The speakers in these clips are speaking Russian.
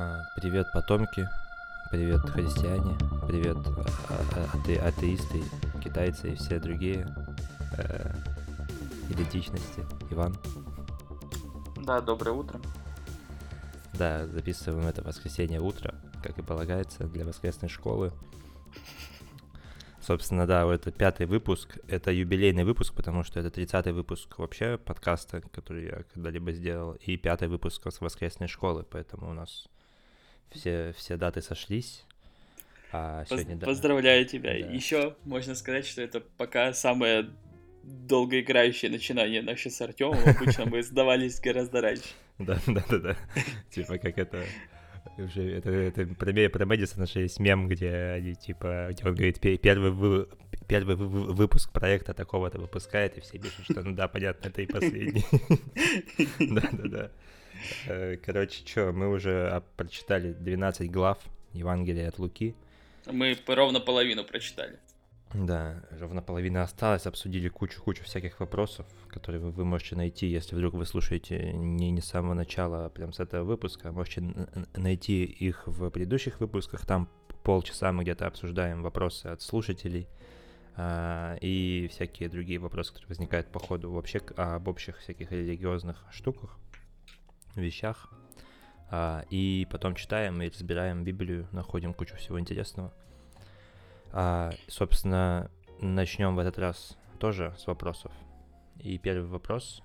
А, Привет, потомки. Привет, христиане. Привет, а- а- ате- атеисты, китайцы и все другие э, идентичности. Иван. Да, доброе утро. Да, записываем это воскресенье утро, как и полагается, для воскресной школы. Собственно, да, вот это пятый выпуск. Это юбилейный выпуск, потому что это 30-й выпуск вообще подкаста, который я когда-либо сделал, и пятый выпуск с воскресной школы, поэтому у нас все, все даты сошлись. А Поз- сегодня, да, Поздравляю тебя. Да. Еще можно сказать, что это пока самое долгоиграющее начинание наше с Артемом. Обычно мы сдавались гораздо раньше. Да, да, да, да. Типа как это уже это, это про, про Мэдисона же есть мем, где они типа, где он говорит, «Пе- первый, вы- первый вы- вы- выпуск проекта такого-то выпускает, и все пишут, что ну да, понятно, это и последний. Да, да, да. Э, Короче, что, мы уже а, прочитали 12 глав Евангелия от Луки. Мы ровно половину прочитали. Да, ровно половина осталась, обсудили кучу-кучу всяких вопросов, которые вы, можете найти, если вдруг вы слушаете не, не с самого начала, а прям с этого выпуска, можете найти их в предыдущих выпусках, там полчаса мы где-то обсуждаем вопросы от слушателей а, и всякие другие вопросы, которые возникают по ходу вообще об общих всяких религиозных штуках, вещах. А, и потом читаем и разбираем Библию, находим кучу всего интересного. А, собственно, начнем в этот раз тоже с вопросов. И первый вопрос.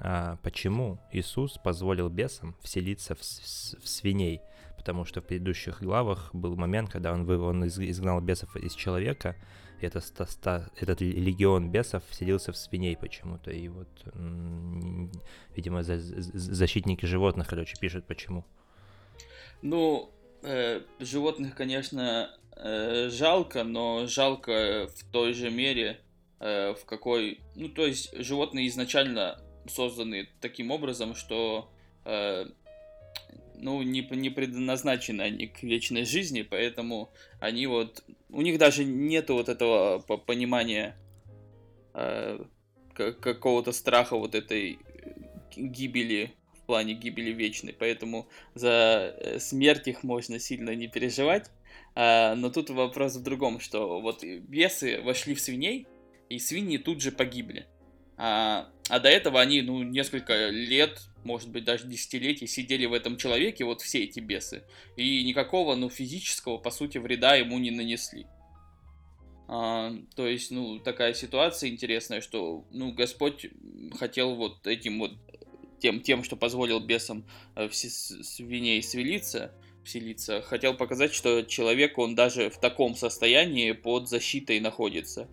А, почему Иисус позволил бесам вселиться в, свиней? Потому что в предыдущих главах был момент, когда он, он из- изгнал бесов из человека, и это ста- ста- этот легион бесов вселился в свиней почему-то. И вот, видимо, за- за- защитники животных, короче, пишут почему. Ну, э, животных, конечно, э, жалко, но жалко в той же мере, э, в какой... Ну, то есть животные изначально созданы таким образом, что... э, ну, не, не предназначены они к вечной жизни, поэтому они вот... У них даже нету вот этого по- понимания э, ка- какого-то страха вот этой э, гибели в плане гибели вечной, поэтому за э, смерть их можно сильно не переживать. А, но тут вопрос в другом, что вот бесы вошли в свиней, и свиньи тут же погибли. А, а до этого они, ну, несколько лет, может быть, даже десятилетий сидели в этом человеке, вот все эти бесы, и никакого, ну, физического, по сути, вреда ему не нанесли. А, то есть, ну, такая ситуация интересная, что, ну, Господь хотел вот этим вот тем, тем, что позволил бесам э, в свиней свелиться, вселиться, хотел показать, что человек, он даже в таком состоянии под защитой находится.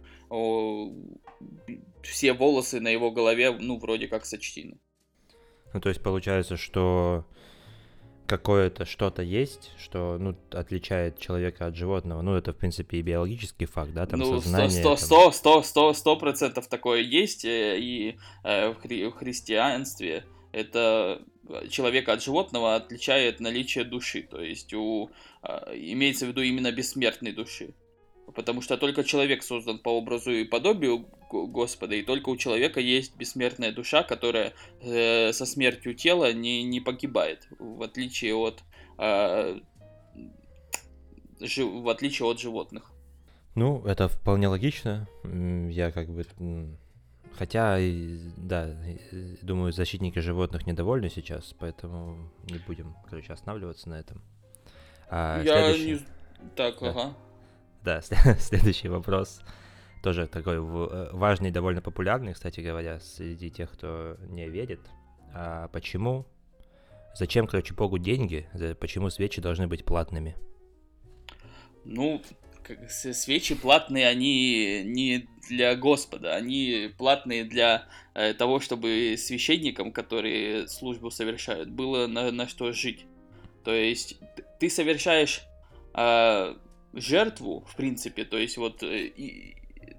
Все волосы на его голове, ну, вроде как сочтены. Ну, то есть получается, что какое-то что-то есть, что, ну, отличает человека от животного. Ну, это, в принципе, и биологический факт, да, там ну, сознание. сто, там- сто, сто, сто, сто процентов такое есть, э, и э, в, хри- в христианстве это э, человека от животного отличает наличие души, то есть у, э, имеется в виду именно бессмертной души. Потому что только человек создан по образу и подобию Го- Господа, и только у человека есть бессмертная душа, которая э, со смертью тела не, не погибает, в отличие от, э, жи- в отличие от животных. Ну, это вполне логично. Я как бы... Хотя, да, думаю, защитники животных недовольны сейчас, поэтому не будем, короче, останавливаться на этом. А, Я следующий- не... Так, Да. ага. Да, следующий вопрос. Тоже такой э, важный довольно популярный, кстати говоря, среди тех, кто не верит. А почему? Зачем, короче, Богу деньги? Почему свечи должны быть платными? Ну, свечи платные, они не для Господа, они платные для э, того, чтобы священникам, которые службу совершают, было на, на что жить. То есть ты совершаешь а, жертву, в принципе, то есть вот э, и-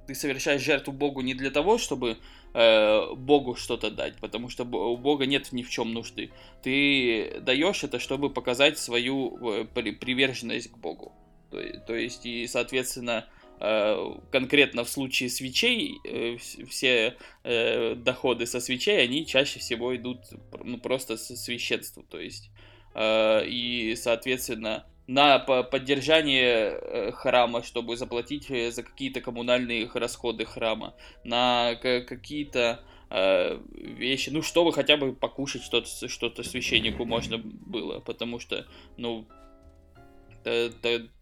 ты совершаешь жертву Богу не для того, чтобы э, Богу что-то дать, потому что у Бога нет ни в чем нужды. Ты даешь это, чтобы показать свою при- приверженность к Богу. То, то есть, и, соответственно, э, конкретно в случае свечей, э, вс- все э, доходы со свечей, они чаще всего идут ну, просто со священству. То есть, э, и, соответственно, на поддержание э, храма, чтобы заплатить за какие-то коммунальные расходы храма, на какие-то вещи, ну, чтобы хотя бы покушать что-то, что-то священнику можно было, потому что, ну,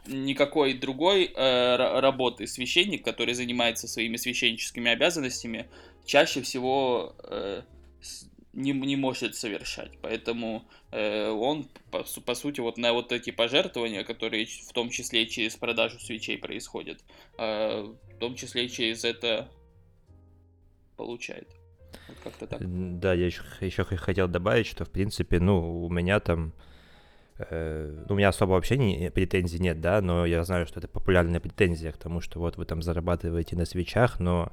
никакой другой э, работы. Священник, который занимается своими священническими обязанностями, чаще всего э, не, не может совершать. Поэтому э, он, по, по сути, вот на вот эти пожертвования, которые в том числе через продажу свечей происходят, э, в том числе и через это получает. Вот как-то так. Да, я еще, хотел добавить, что, в принципе, ну, у меня там Э, ну, у меня особо вообще не, претензий нет, да, но я знаю, что это популярная претензия к тому, что вот вы там зарабатываете на свечах, но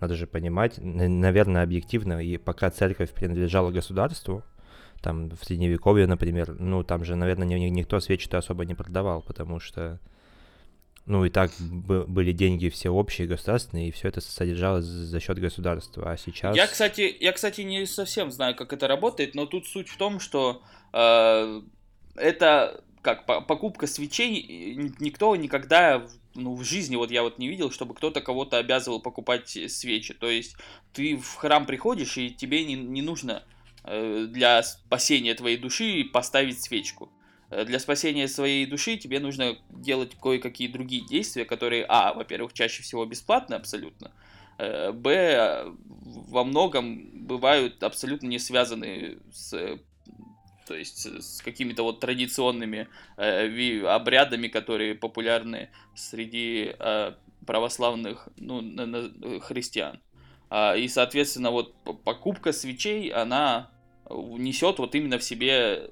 надо же понимать, наверное, объективно, и пока церковь принадлежала государству, там в средневековье, например, ну, там же, наверное, никто свечи-то особо не продавал, потому что, ну, и так были деньги все общие, государственные, и все это содержалось за счет государства, а сейчас... Я, кстати, я, кстати, не совсем знаю, как это работает, но тут суть в том, что э, это как покупка свечей, никто никогда ну, в жизни вот я вот не видел, чтобы кто-то кого-то обязывал покупать свечи. То есть ты в храм приходишь, и тебе не, не нужно э, для спасения твоей души поставить свечку. Э, для спасения своей души тебе нужно делать кое-какие другие действия, которые, а, во-первых, чаще всего бесплатны абсолютно, э, б, во многом бывают абсолютно не связаны с то есть с какими-то вот традиционными э, обрядами, которые популярны среди э, православных ну, на, на, христиан. А, и, соответственно, вот покупка свечей, она несет вот именно в себе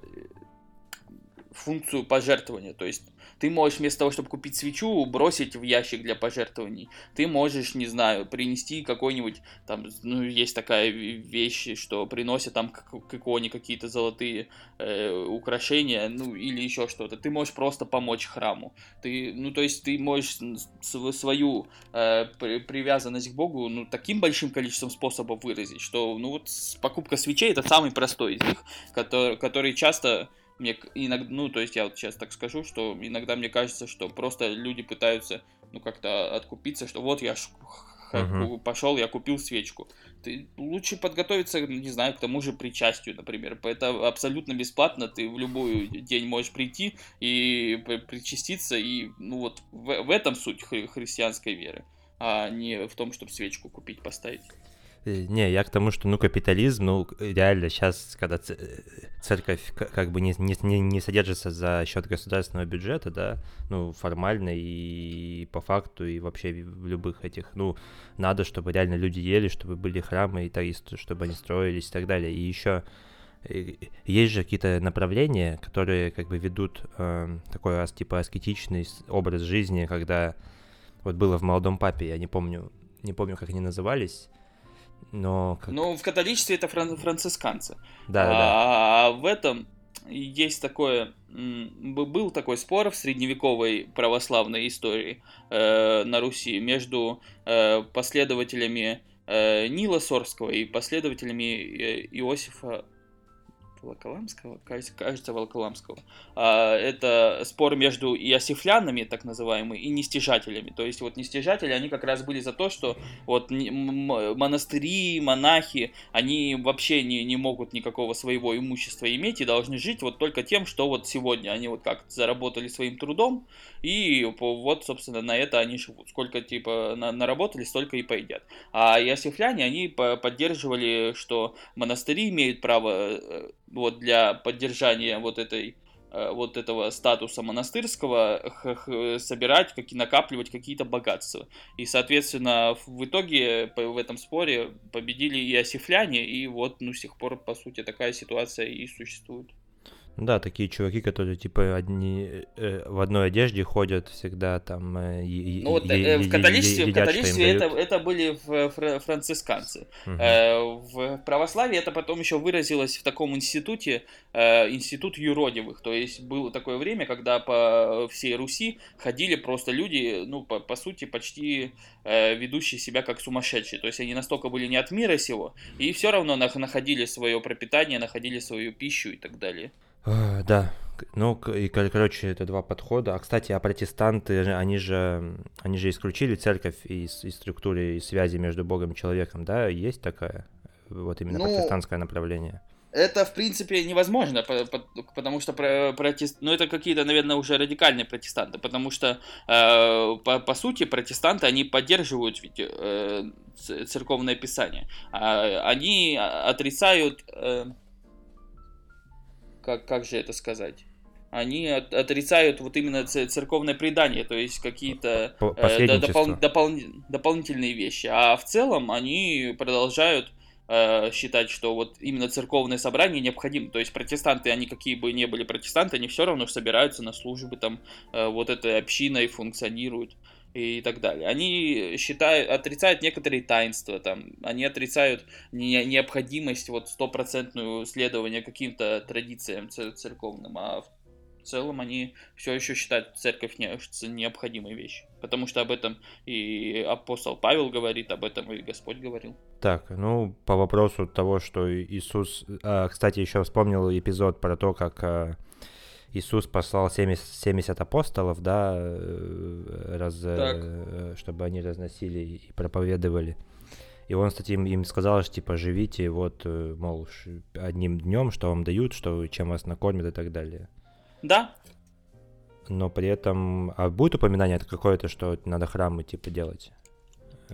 функцию пожертвования. То есть ты можешь вместо того, чтобы купить свечу, бросить в ящик для пожертвований. Ты можешь, не знаю, принести какой-нибудь, там, ну, есть такая вещь, что приносят там к, к иконе какие-то золотые э, украшения, ну, или еще что-то. Ты можешь просто помочь храму. Ты, ну, то есть ты можешь свою э, привязанность к Богу, ну, таким большим количеством способов выразить, что, ну, вот покупка свечей это самый простой из них, который, который часто мне иногда, ну, то есть я вот сейчас так скажу, что иногда мне кажется, что просто люди пытаются, ну, как-то откупиться, что вот я uh-huh. пошел, я купил свечку. Ты лучше подготовиться, не знаю, к тому же причастию, например. Это абсолютно бесплатно, ты в любой день можешь прийти и причаститься, и, ну, вот в, в этом суть хри- христианской веры, а не в том, чтобы свечку купить, поставить. Э, не, я к тому, что, ну, капитализм, ну, реально, сейчас, когда э, церковь как бы не, не, не содержится за счет государственного бюджета, да, ну, формально и по факту, и вообще в любых этих, ну, надо, чтобы реально люди ели, чтобы были храмы, и так, чтобы они строились и так далее. И еще э, есть же какие-то направления, которые как бы ведут э, такой раз типа аскетичный образ жизни, когда вот было в молодом папе, я не помню, не помню, как они назывались, но... Как... Ну, в католичестве это фран- францисканцы. Да, а, да. А в этом есть такое... Был такой спор в средневековой православной истории э, на Руси между э, последователями э, Нила Сорского и последователями э, Иосифа Волоколамского, кажется, Волоколамского. А, это спор между иосифлянами, так называемыми, и нестяжателями. То есть вот нестяжатели, они как раз были за то, что вот монастыри, монахи, они вообще не, не могут никакого своего имущества иметь и должны жить вот только тем, что вот сегодня они вот как заработали своим трудом, и вот, собственно, на это они живут. Сколько, типа, на, наработали, столько и поедят. А иосифляне, они поддерживали, что монастыри имеют право э, вот для поддержания вот этой э, вот этого статуса монастырского собирать, как и накапливать какие-то богатства. И, соответственно, в итоге в этом споре победили и осифляне, и вот, ну, с тех пор, по сути, такая ситуация и существует. Да, такие чуваки, которые типа одни э, в одной одежде ходят всегда там. Э, ну вот э, в католичестве, едят, в католичестве это, это были фр францисканцы. Угу. Э, в православии это потом еще выразилось в таком институте, э, институт юродивых. То есть было такое время, когда по всей Руси ходили просто люди, ну по, по сути почти э, ведущие себя как сумасшедшие. То есть они настолько были не от мира сего, и все равно находили свое пропитание, находили свою пищу и так далее. А, Да, ну, и, кор- короче, это два подхода. А, кстати, а протестанты, они же, они же исключили церковь из, из структуры и связи между Богом и человеком, да? Есть такая? Вот именно Ну, протестантское направление. Это, в принципе, невозможно, по- по- потому что про- протест... ну, это какие-то, наверное, уже радикальные протестанты, потому что, э, по, по сути, протестанты, они поддерживают ведь, э, церковное писание. А, они отрицают... э, как, как же это сказать? Они от- отрицают вот именно церковное предание, то есть какие-то э, допол- допол- дополнительные вещи. А в целом они продолжают э, считать, что вот именно церковное собрание необходимо. То есть протестанты, они какие бы ни были протестанты, они все равно собираются на службы, там э, вот этой общиной функционируют и так далее. Они считают, отрицают некоторые таинства, там, они отрицают не- необходимость вот стопроцентную следования каким-то традициям церковным, а в целом они все еще считают церковь необходимой вещью. Потому что об этом и апостол Павел говорит, об этом и Господь говорил. Так, ну, по вопросу того, что Иисус... а, кстати, еще вспомнил эпизод про то, как а, Иисус послал 70, 70 апостолов, да, э, раз, э, Так. чтобы они разносили и проповедовали. И он, кстати, им, им сказал, что, типа, живите вот, э, мол, одним днем, что вам дают, что, чем вас накормят и так далее. Да, Но при этом... А будет упоминание какое-то, что надо храмы, типа, делать?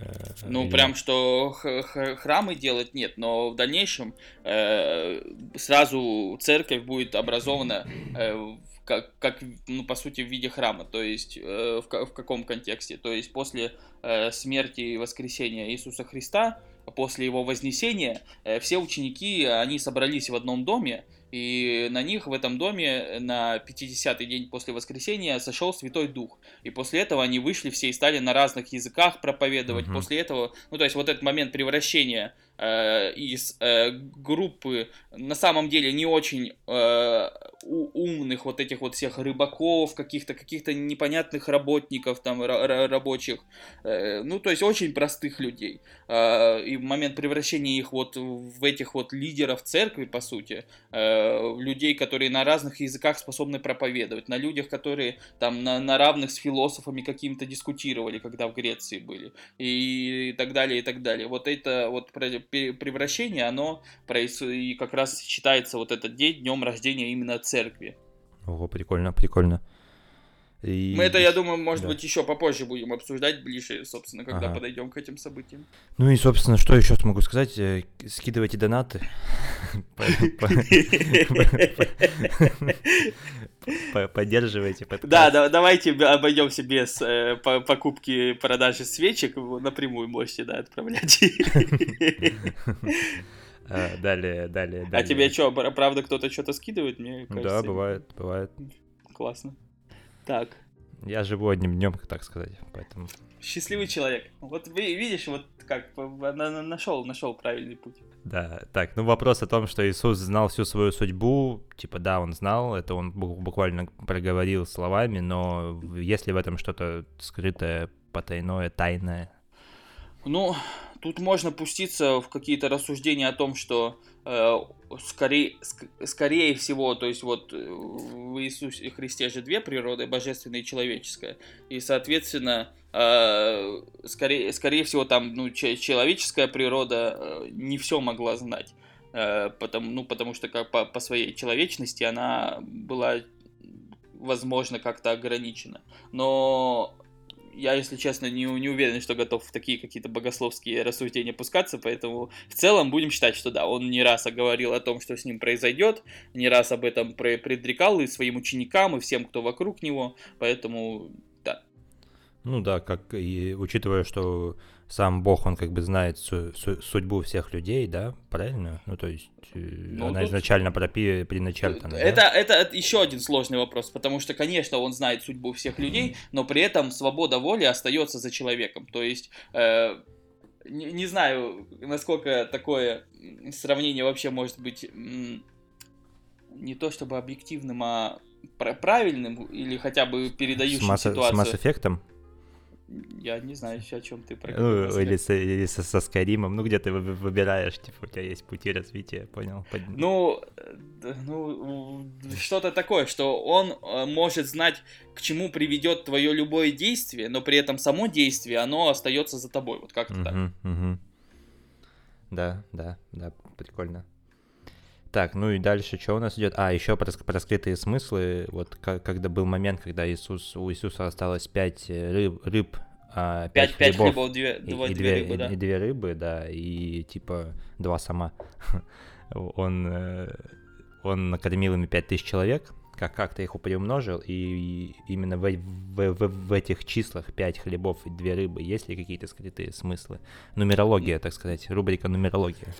Э, ну или прям что храмы делать нет, но в дальнейшем э, сразу церковь будет образована э, как, как, ну, по сути, в виде храма. То есть, э, в, в каком контексте? То есть, после э, смерти и воскресения Иисуса Христа, после его вознесения, э, все ученики, они собрались в одном доме, и на них в этом доме на 50-й день после воскресения сошел Святой Дух. И после этого они вышли все и стали на разных языках проповедовать. Мгм. После этого, ну то есть вот этот момент превращения э, из э, группы на самом деле не очень э, умных вот этих вот всех рыбаков, каких-то каких-то непонятных работников там ра- ра- рабочих, э, ну то есть очень простых людей. Э, и в момент превращения их вот в этих вот лидеров церкви, по сути, э, людей, которые на разных языках способны проповедовать, на людях, которые там на, на равных с философами каким-то дискутировали, когда в Греции были, и так далее, и так далее. Вот это вот превращение, оно проис- и как раз считается вот этот день днем рождения именно церкви. Ого, прикольно, прикольно. И- Мы это, я думаю, может да. быть, еще попозже будем обсуждать ближе, собственно, когда Ага. подойдем к этим событиям. Ну и, собственно, что еще смогу сказать? Э, Скидывайте донаты. По- по- по- Поддерживайте подкаст. Да, да, давайте обойдемся без э, по- покупки продажи свечек, напрямую можете, да, отправлять. А, Далее, далее, А далее. тебе что, правда кто-то что-то скидывает? Мне Да, кажется, бывает, бывает. Классно. Так, Я живу одним днем, так сказать, поэтому... счастливый человек. Вот ви- видишь, вот как нашел, нашел правильный путь. Да, так, ну вопрос о том, что Иисус знал всю свою судьбу, типа, да, он знал, это он бу- буквально проговорил словами, но есть ли в этом что-то скрытое, потайное, тайное? Ну, тут можно пуститься в какие-то рассуждения о том, что э, скорее, ск- скорее всего, то есть вот э, в Иисусе Христе же две природы, божественная и человеческая, и, соответственно, э, скорее, скорее всего, там, ну, че- человеческая природа э, не все могла знать, э, потому, ну, потому что как по, по своей человечности она была, возможно, как-то ограничена. Но я, если честно, не, не уверен, что готов в такие какие-то богословские рассуждения пускаться, поэтому в целом будем считать, что да, он не раз говорил о том, что с ним произойдет, не раз об этом пре- предрекал и своим ученикам, и всем, кто вокруг него, поэтому да. Ну да, как и учитывая, что сам Бог, он как бы знает су- су- судьбу всех людей, да, правильно? Ну то есть э, Ну, она тут- изначально пропи- предначертана, да? Это, это еще один сложный вопрос, потому что, конечно, он знает судьбу всех людей, но при этом свобода воли остается за человеком. То есть, э, не, не знаю, насколько такое сравнение вообще может быть м, не то чтобы объективным, а пра- правильным или хотя бы С передающим Масс- с ситуацию. Mass Effect? Я не знаю еще, о чем ты Ну, или, с, или со, со Скайримом, ну, где ты выбираешь, типа, у тебя есть пути развития, понял? Под... Ну, ну, что-то такое, что он э, может знать, к чему приведет твое любое действие, но при этом само действие, оно остается за тобой, вот как-то угу, так. Угу. Да, да, да, прикольно. Так, ну и дальше что у нас идет? А, еще про, про скрытые смыслы. Вот как, когда был момент, когда Иисус, у Иисуса осталось пять э, рыб, рыб а, пять, пять хлебов, хлебов две, и, два, и, две, рыбы, да. И, и две рыбы, да, и типа два сама. он, э, он накормил ими пять тысяч человек, как как-то их приумножил, и именно в, в, в, в этих числах пять хлебов и две рыбы есть ли какие-то скрытые смыслы? Нумерология, так сказать, рубрика нумерология.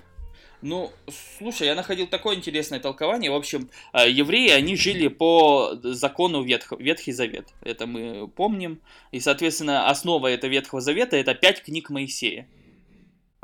Ну, слушай, я находил такое интересное толкование. В общем, э, евреи, они жили по закону Ветх... Ветхий Завет. Это мы помним. И, соответственно, основа этого Ветхого Завета – это пять книг Моисея.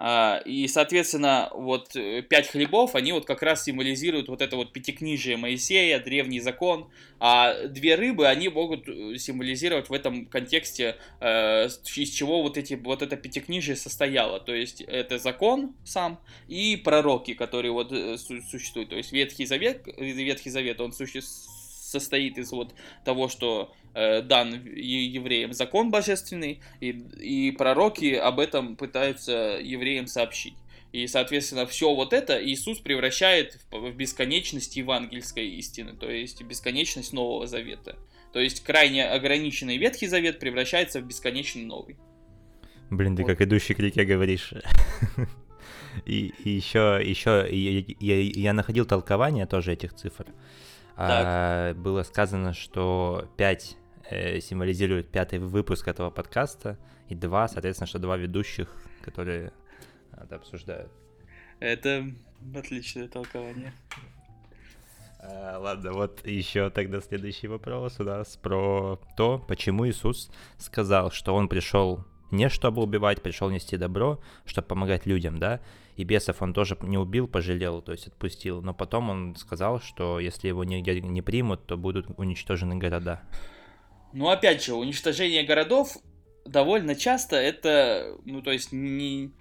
А, и, соответственно, вот э, пять хлебов, они вот как раз символизируют вот это вот пятикнижие Моисея, древний закон, а две рыбы, они могут э, символизировать в этом контексте, э, из чего вот, эти, вот это пятикнижие состояло. То есть это закон сам и пророки, которые вот существуют. То есть Ветхий Завет, Ветхий Завет, он существует состоит из вот того, что э, дан евреям закон божественный, и, и пророки об этом пытаются евреям сообщить. И, соответственно, все вот это Иисус превращает в, бесконечность евангельской истины, то есть бесконечность Нового Завета. То есть крайне ограниченный Ветхий Завет превращается в бесконечный Новый. Блин, ты вот. как идущий к реке говоришь. И, и еще, еще я, я, я находил толкование тоже этих цифр. А, было сказано, что 5 э, символизирует пятый выпуск этого подкаста, и 2, соответственно, что два ведущих, которые это обсуждают. Это отличное толкование. А, ладно, вот еще тогда следующий вопрос у нас про то, почему Иисус сказал, что он пришел не чтобы убивать, пришел нести добро, чтобы помогать людям, да, и бесов он тоже не убил, пожалел, то есть отпустил. Но потом он сказал, что если его нигде не примут, то будут уничтожены города. Ну, опять же, уничтожение городов довольно часто это, ну, то есть, не,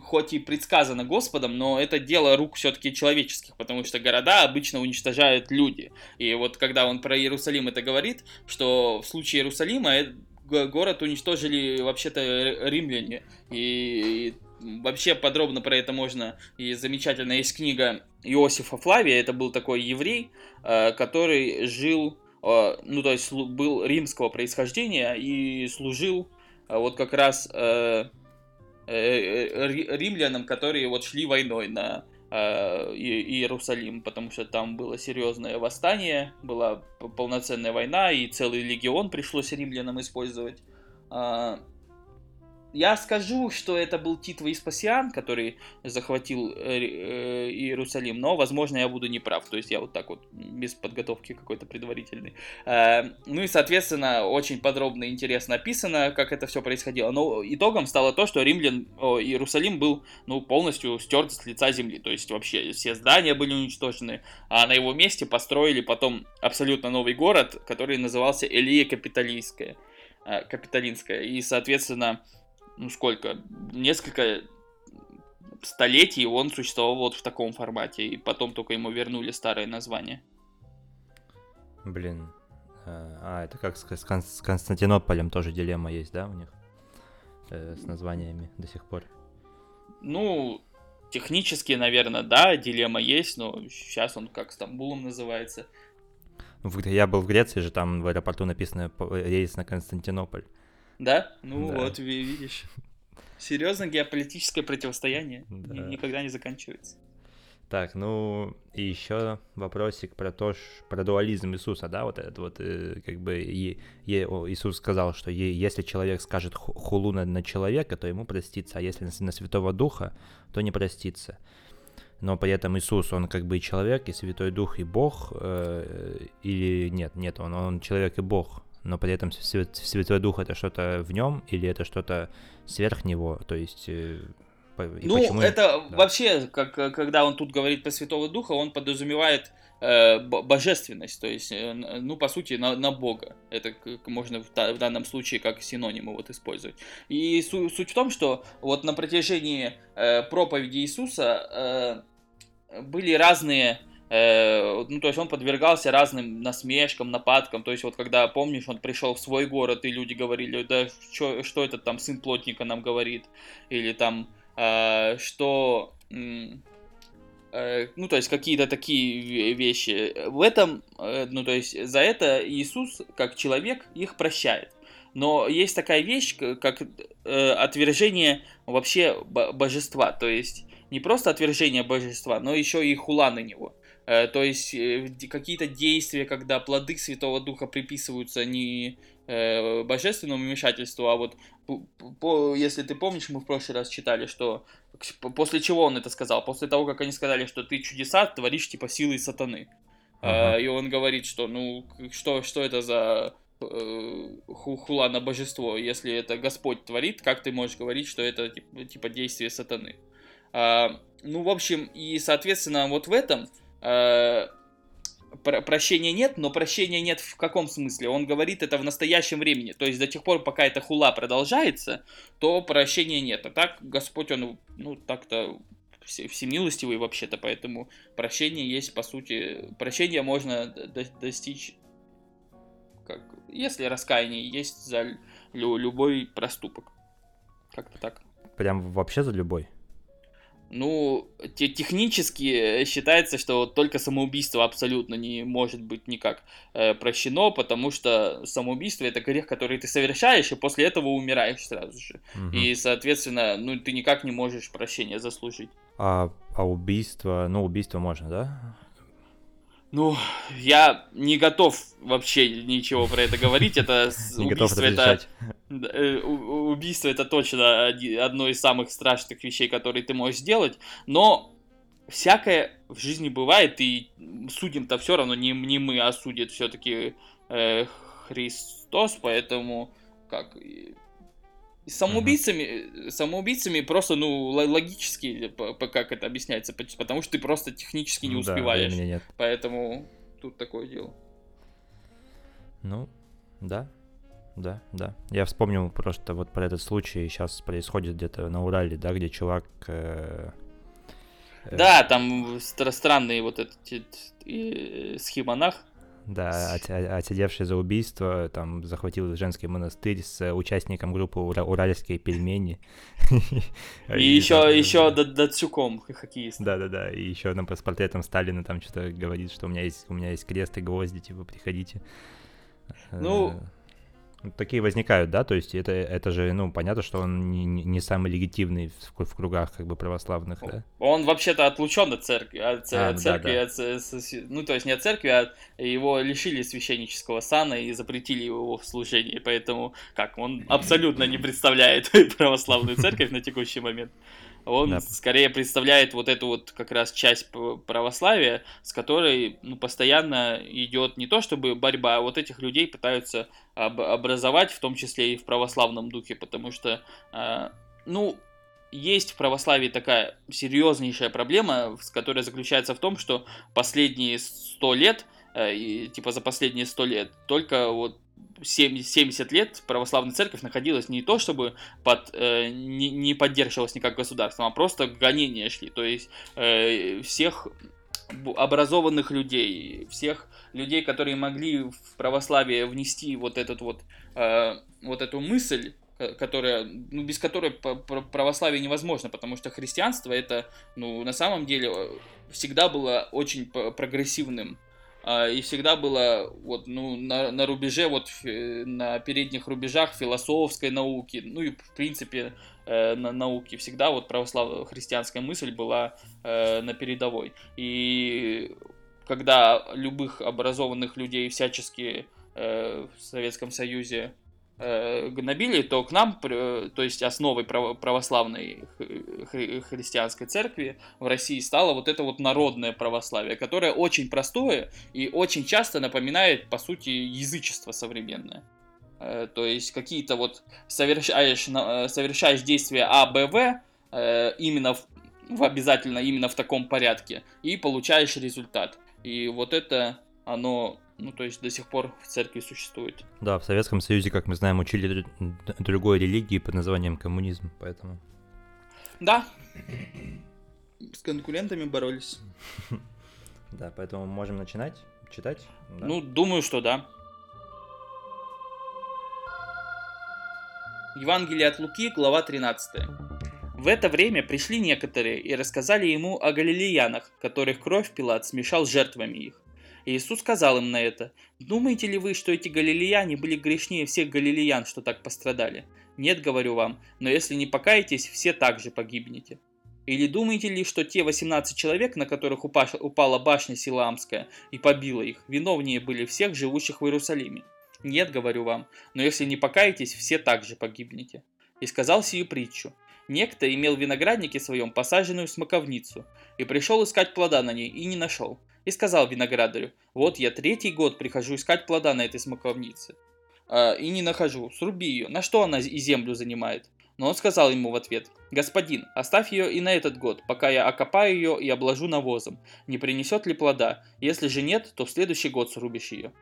хоть и предсказано Господом, но это дело рук все-таки человеческих, потому что города обычно уничтожают люди. И вот когда он про Иерусалим это говорит, что в случае Иерусалима э, город уничтожили вообще-то римляне. И Вообще подробно про это можно, и замечательно есть книга Иосифа Флавия, это был такой еврей, э, который жил, э, ну то есть был римского происхождения и служил э, вот как раз римлянам, которые вот шли войной на Иерусалим, потому что там было серьезное восстание, была полноценная война, и целый легион пришлось римлянам использовать. Я скажу, что это был Тит Веспасиан, который захватил э, э, Иерусалим, но, возможно, я буду неправ. То есть я вот так вот, без подготовки какой-то предварительной. Э, ну и, соответственно, очень подробно и интересно описано, как это все происходило. Но итогом стало то, что римлян, о, Иерусалим был ну, полностью стерт с лица земли. То есть вообще все здания были уничтожены, а на его месте построили потом абсолютно новый город, который назывался Элия Капитолийская. Капитолинская. И, соответственно, ну сколько, несколько столетий он существовал вот в таком формате, и потом только ему вернули старое название. Блин. А, это как с, Кон- с Константинополем тоже дилемма есть, да, у них? Э, с названиями до сих пор. Ну, технически, наверное, да, дилемма есть, но сейчас он как Стамбулом называется. Я был в Греции же, там в аэропорту написано рейс на Константинополь. Да? Ну да. вот, видишь. Серьезно, геополитическое противостояние да. никогда не заканчивается. Так, ну и еще вопросик про то, про дуализм Иисуса, да, вот этот вот, э, как бы и, и, о, Иисус сказал, что е, если человек скажет хулу на, на человека, то ему простится, а если на, на Святого Духа, то не простится. Но при этом Иисус, он как бы и человек, и Святой Дух, и Бог, э, или нет, нет, он, он человек и Бог, но при этом Святой Дух это что-то в нем или это что-то сверх него, то есть э, И ну, почему... это да. вообще, как, когда он тут говорит про Святого Духа, он подразумевает э, божественность, то есть, э, ну, по сути, на, на Бога. Это можно в, в данном случае как синонимы вот использовать. И су суть в том, что вот на протяжении э, проповеди Иисуса э, были разные ну, то есть он подвергался разным насмешкам, нападкам, то есть вот когда, помнишь, он пришел в свой город, и люди говорили, да что, что этот там сын плотника нам говорит, или там, э, что, э, ну, то есть какие-то такие вещи. В этом, э, ну, то есть за это Иисус, как человек, их прощает. Но есть такая вещь, как э, отвержение вообще божества, то есть не просто отвержение божества, но еще и хула на него. Э, то есть э, какие-то действия, когда плоды Святого Духа приписываются не э, божественному вмешательству, а вот по, если ты помнишь, мы в прошлый раз читали, что после чего он это сказал, после того, как они сказали, что ты чудеса творишь типа силой сатаны. Ага. И он говорит, что ну что, что это за хула на божество, если это Господь творит, как ты можешь говорить, что это типа, типа действие сатаны? А, ну, в общем, и, соответственно, вот в этом э, прощения нет, но прощения нет в каком смысле? Он говорит это в настоящем времени. То есть до тех пор, пока эта хула продолжается, то прощения нет. А так Господь, он, ну, так-то всемилостивый вообще-то, поэтому прощение есть, по сути, прощение можно достичь, как, если раскаяние есть за любой проступок. Как-то так. Прям вообще за любой? Ну, те, технически считается, что только самоубийство абсолютно не может быть никак э, прощено, потому что самоубийство это грех, который ты совершаешь, и после этого умираешь сразу же. Угу. И, соответственно, ну ты никак не можешь прощения заслужить. А, а убийство, ну убийство можно, да? Ну, я не готов вообще ничего про это говорить. Это убийство, это э, убийство это точно одно из самых страшных вещей, которые ты можешь сделать. Но всякое в жизни бывает, и судим-то все равно не, не мы, а судит все-таки э, Христос, поэтому как Самоубийцами, uh-huh. самоубийцами просто, ну, логически, как это объясняется, потому что ты просто технически не успеваешь. Да, нет. Поэтому тут такое дело. Ну, да, да, да. Я вспомнил просто вот про этот случай, сейчас происходит где-то на Урале, да, где чувак... Э, э, да, там стра- странные вот эти э, схемонах да, отсидевший за убийство, там захватил женский монастырь с участником группы Ура- Уральские пельмени. И еще, еще Дацюком, хоккеист. Да-да-да, и еще нам с портретом Сталина там что-то говорит, что у меня есть, у меня есть крест и гвозди, типа, приходите. Ну, э, такие возникают, да, то есть это, это же, ну, понятно, что он не, не самый легитимный в, в кругах как бы православных, да? Он вообще-то отлучен от церкви, от, а, от церкви, да, да. От, ну, то есть не от церкви, а его лишили священнического сана и запретили его в служении, поэтому, как, он абсолютно не представляет православную церковь на текущий момент. Он да. скорее представляет вот эту вот как раз часть православия, с которой ну, постоянно идет не то чтобы борьба, а вот этих людей пытаются об образовать, в том числе и в православном духе, потому что, э, ну, есть в православии такая серьезнейшая проблема, которая заключается в том, что последние сто лет, и, типа за последние сто лет, только вот 70 лет православная церковь находилась не то, чтобы под, э, не, не поддерживалась никак государством, а просто гонения шли. То есть э, всех образованных людей, всех людей, которые могли в православие внести вот этот вот, э, вот эту мысль, которая, ну, без которой православие невозможно, потому что христианство это, ну, на самом деле э, всегда было очень прогрессивным и всегда было вот, ну, на, на рубеже, вот на передних рубежах философской науки, ну и в принципе э, на науке всегда вот православная христианская мысль была э, на передовой. И когда любых образованных людей всячески э, в Советском Союзе э, гнобили, то к нам, то есть основой православной христианской церкви в России стало вот это вот народное православие, которое очень простое и очень часто напоминает, по сути, язычество современное. Э, то есть какие-то вот совершаешь, э, совершаешь действия А, Б, В, э, именно в, в обязательно именно в таком порядке, и получаешь результат. И вот это оно ну, то есть до сих пор в церкви существует. Да, в Советском Союзе, как мы знаем, учили другой религии под названием коммунизм, поэтому... Да, с конкурентами боролись. Да, поэтому можем начинать читать? Да? Ну, думаю, что да. Евангелие от Луки, глава 13. В это время пришли некоторые и рассказали ему о галилеянах, которых кровь Пилат смешал с жертвами их. Иисус сказал им на это, «Думаете ли вы, что эти галилеяне были грешнее всех галилеян, что так пострадали? Нет, говорю вам, но если не покаетесь, все также погибнете». Или думаете ли, что те 18 человек, на которых упала башня Силаамская и побила их, виновнее были всех живущих в Иерусалиме? Нет, говорю вам, но если не покаетесь, все также погибнете. И сказал сию притчу. Некто имел в винограднике своем посаженную смоковницу, и пришел искать плода на ней, и не нашел. И сказал виноградарю, вот я третий год прихожу искать плода на этой смоковнице, э, и не нахожу, сруби ее, на что она и землю занимает? Но он сказал ему в ответ, «Господин, оставь ее и на этот год, пока я окопаю ее и обложу навозом. Не принесет ли плода? Если же нет, то в следующий год срубишь ее».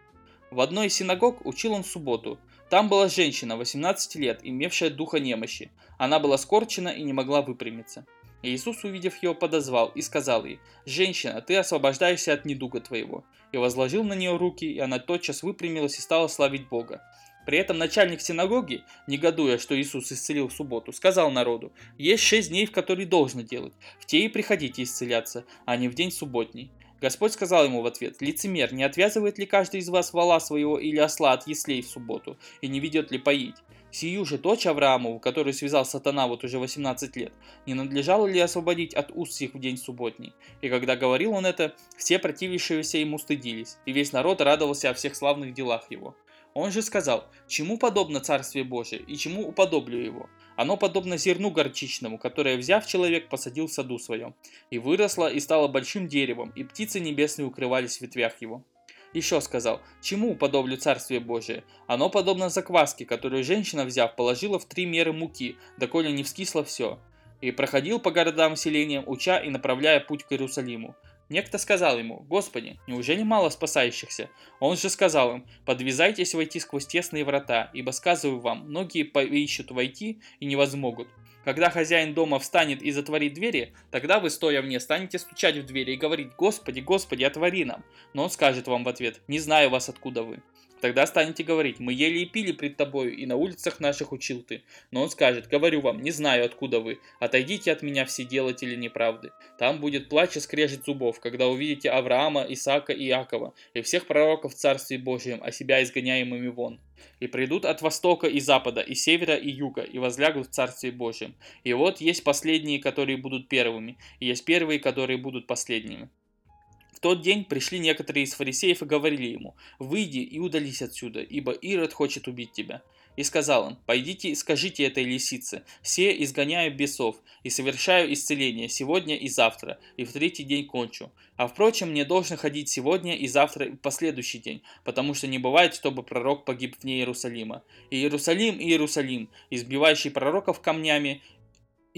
В одной из синагог учил он субботу. Там была женщина, 18 лет, имевшая духа немощи. Она была скорчена и не могла выпрямиться. Иисус, увидев ее, подозвал и сказал ей, «Женщина, ты освобождаешься от недуга твоего». И возложил на нее руки, и она тотчас выпрямилась и стала славить Бога. При этом начальник синагоги, негодуя, что Иисус исцелил в субботу, сказал народу, есть шесть дней, в которые должно делать, в те и приходите исцеляться, а не в день субботний. Господь сказал ему в ответ, «Лицемер, не отвязывает ли каждый из вас вала своего или осла от яслей в субботу, и не ведет ли поить? Сию же дочь Авраамову, которую связал сатана вот уже 18 лет, не надлежало ли освободить от уст сих в день субботний? И когда говорил он это, все противившиеся ему стыдились, и весь народ радовался о всех славных делах его. Он же сказал, чему подобно Царствие Божие и чему уподоблю его? Оно подобно зерну горчичному, которое, взяв человек, посадил в саду своем, и выросло и стало большим деревом, и птицы небесные укрывались в ветвях его. Еще сказал, чему уподоблю Царствие Божие? Оно подобно закваске, которую женщина, взяв, положила в три меры муки, доколе не вскисло все. И проходил по городам селениям, уча и направляя путь к Иерусалиму. Некто сказал ему, «Господи, неужели мало спасающихся?» Он же сказал им, «Подвязайтесь войти сквозь тесные врата, ибо сказываю вам, многие поищут войти и не возмогут. Когда хозяин дома встанет и затворит двери, тогда вы, стоя вне, станете стучать в двери и говорить, «Господи, Господи, отвори нам!» Но он скажет вам в ответ, «Не знаю вас, откуда вы». Тогда станете говорить, мы ели и пили пред тобою, и на улицах наших учил ты. Но он скажет, говорю вам, не знаю, откуда вы, отойдите от меня все делатели неправды. Там будет плач и скрежет зубов, когда увидите Авраама, Исаака и Иакова, и всех пророков в Царстве Божьем, а себя изгоняемыми вон. И придут от востока и запада, и севера и юга, и возлягут в Царстве Божьем. И вот есть последние, которые будут первыми, и есть первые, которые будут последними. В тот день пришли некоторые из фарисеев и говорили ему, «Выйди и удались отсюда, ибо Ирод хочет убить тебя». И сказал он, «Пойдите и скажите этой лисице, все изгоняю бесов и совершаю исцеление сегодня и завтра, и в третий день кончу. А впрочем, мне должно ходить сегодня и завтра и последующий день, потому что не бывает, чтобы пророк погиб вне Иерусалима. И Иерусалим, и Иерусалим, избивающий пророков камнями,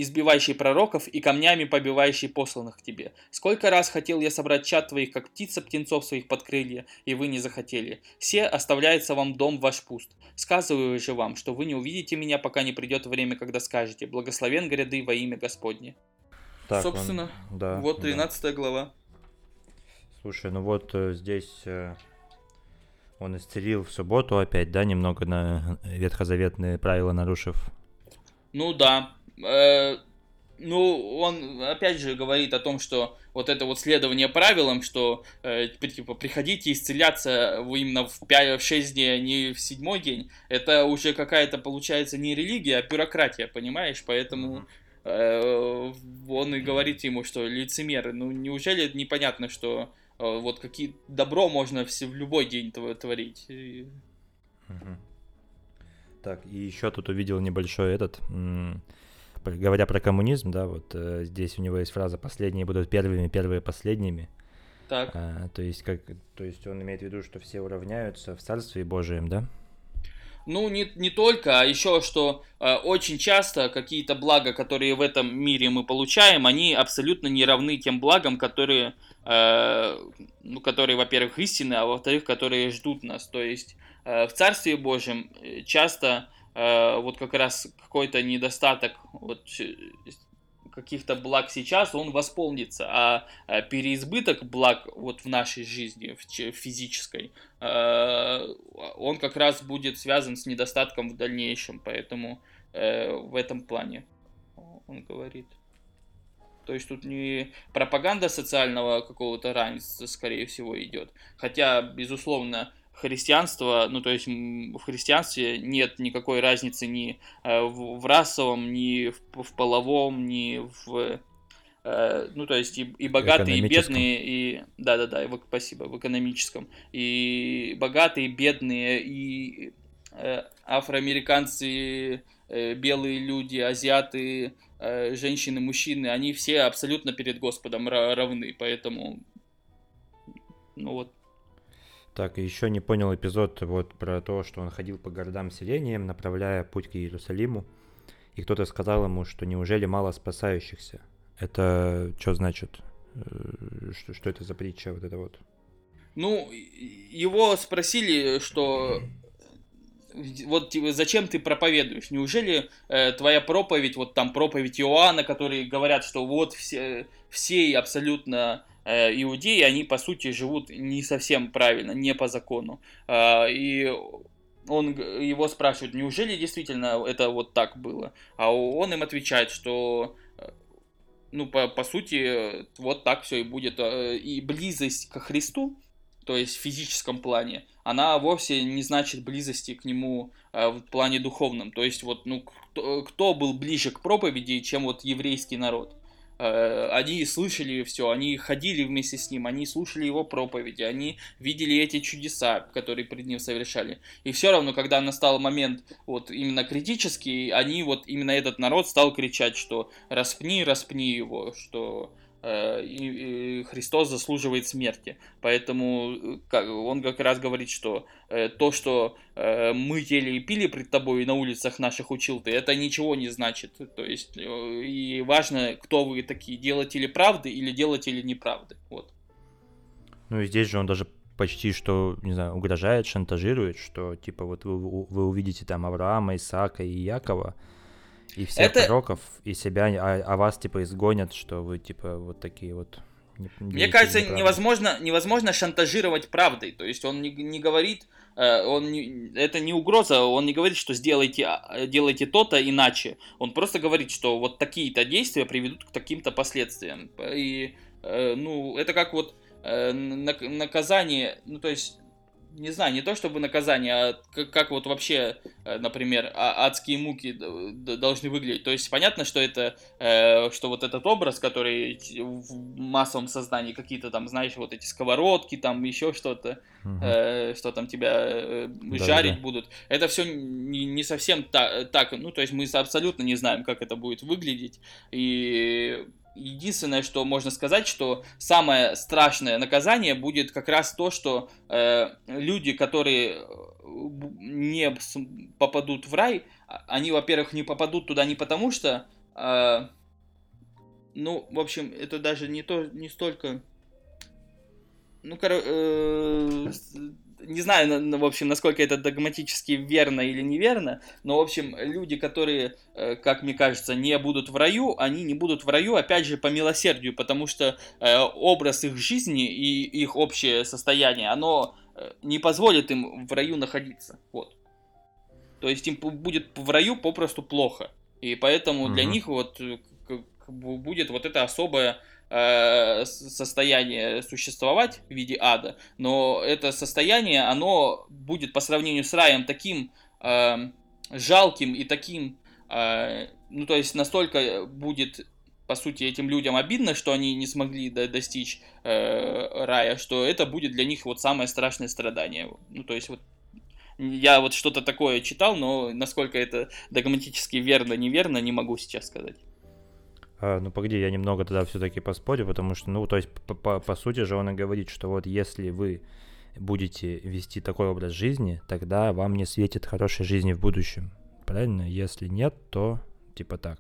избивающий пророков и камнями побивающий посланных к тебе. Сколько раз хотел я собрать чад твоих, как птица птенцов своих под крылья, и вы не захотели. Все оставляется вам дом ваш пуст. Сказываю же вам, что вы не увидите меня, пока не придет время, когда скажете, благословен гряды во имя Господне. Так, Собственно, он, да, вот 13 да. глава. Слушай, ну вот э, здесь э, он исцелил в субботу опять, да, немного на ветхозаветные правила нарушив. Ну да, Э, ну, он опять же говорит о том, что вот это вот следование правилам, что э, типа приходите исцеляться именно в, 5, в 6 дней, а не в седьмой день, это уже какая-то получается не религия, а бюрократия, понимаешь? Поэтому э, он и говорит ему, что лицемеры, ну неужели непонятно, что э, вот какие добро можно в, в любой день творить? Так, и еще тут увидел небольшой этот говоря про коммунизм, да, вот э, здесь у него есть фраза «последние будут первыми, первые последними». Так. А, то есть, как, то есть он имеет в виду, что все уравняются в Царстве Божием, да? Ну, не, не только, а еще, что э, очень часто какие-то блага, которые в этом мире мы получаем, они абсолютно не равны тем благам, которые, э, ну, которые во-первых, истинны, а во-вторых, которые ждут нас. То есть э, в Царстве Божьем э, часто вот как раз какой-то недостаток вот, каких-то благ сейчас, он восполнится, а, а переизбыток благ вот в нашей жизни, в физической, э, он как раз будет связан с недостатком в дальнейшем, поэтому э, в этом плане он говорит. То есть тут не пропаганда социального какого-то равенства, скорее всего, идет. Хотя, безусловно, христианство, ну то есть в христианстве нет никакой разницы ни э, в, в расовом, ни в, в половом, ни в э, ну то есть и, и богатые, и бедные, и да-да-да, в, спасибо, в экономическом, и богатые, бедные, и э, афроамериканцы, э, белые люди, азиаты, э, женщины, мужчины, они все абсолютно перед Господом равны, поэтому ну вот так, еще не понял эпизод вот про то, что он ходил по городам селениям, направляя путь к Иерусалиму, и кто-то сказал ему, что неужели мало спасающихся? Это что значит? Э, что, что это за притча вот это вот? Ну, его спросили, что вот типа, зачем ты проповедуешь? Неужели э, твоя проповедь, вот там проповедь Иоанна, которые говорят, что вот все, все абсолютно иудеи, они по сути живут не совсем правильно, не по закону. А, и он его спрашивает, неужели действительно это вот так было? А он им отвечает, что э, ну, по, по сути, вот так все и будет. Э, и близость к Христу, то есть в физическом плане, она вовсе не значит близости к нему в плане духовном. То есть вот, ну, кто, кто был ближе к проповеди, чем вот еврейский народ? Э, они слышали все, они ходили вместе с ним, они слушали его проповеди, они видели эти чудеса, которые перед ним совершали. И все равно, когда настал момент вот именно критический, они вот именно этот народ стал кричать, что распни, распни его, что и Христос заслуживает смерти. Поэтому э, он как раз говорит, что э, то, что мы ели и пили пред тобой и на улицах наших учил ты, это ничего не значит. То есть и важно, кто вы такие, делатели правды или делатели неправды. Вот. Ну и здесь же он даже почти что, не знаю, угрожает, шантажирует, что типа вот вы, вы увидите там Авраама, Исаака и Якова, и всех это... пророков, и себя, а, а вас, типа, изгонят, что вы, типа, вот такие вот... Не, Мне кажется, невозможно, невозможно шантажировать правдой. То есть он не, не говорит, э, он не, это не угроза, он не говорит, что сделайте, а, делайте то-то иначе. Он просто говорит, что вот такие-то действия приведут к таким-то последствиям. И, э, ну, это как вот э, наказание, ну, то есть не знаю, не то чтобы наказание, а как, как вот вообще, э, например, а, адские муки должны выглядеть. То есть понятно, что это, э, что вот этот образ, который в массовом сознании какие-то там, знаешь, вот эти сковородки, там еще что-то, угу. э, что там тебя жарить да. будут, это все не, не совсем та, так, ну то есть мы абсолютно не знаем, как это будет выглядеть, и единственное, что можно сказать, что самое страшное наказание будет как раз то, что э, люди, которые э, не попадут в рай, а, они, во-первых, не попадут туда не потому, что, э, ну, в общем, это даже не то, не столько, ну, короче, э, не знаю, в общем, насколько это догматически верно или неверно, но, в общем, люди, которые, э, как мне кажется, не будут в раю, они не будут в раю, опять же, по милосердию, потому что э, образ их жизни и их общее состояние, оно э, не позволит им в раю находиться. Вот. То есть им будет в раю попросту плохо. И поэтому угу. для них вот будет вот это особое Э, состояние существовать в виде ада, но это состояние, оно будет по сравнению с раем таким э, жалким и таким, э, ну то есть настолько будет по сути, этим людям обидно, что они не смогли до достичь э, рая, что это будет для них вот самое страшное страдание. Ну, то есть вот я вот что-то такое читал, но насколько это догматически верно, неверно, не могу сейчас сказать. А, ну, погоди, я немного тогда все-таки поспорю, потому что, ну, то есть, по, по, сути же он и говорит, что вот если вы будете вести такой образ жизни, тогда вам не светит хорошей жизни в будущем. Правильно? Если нет, то типа так.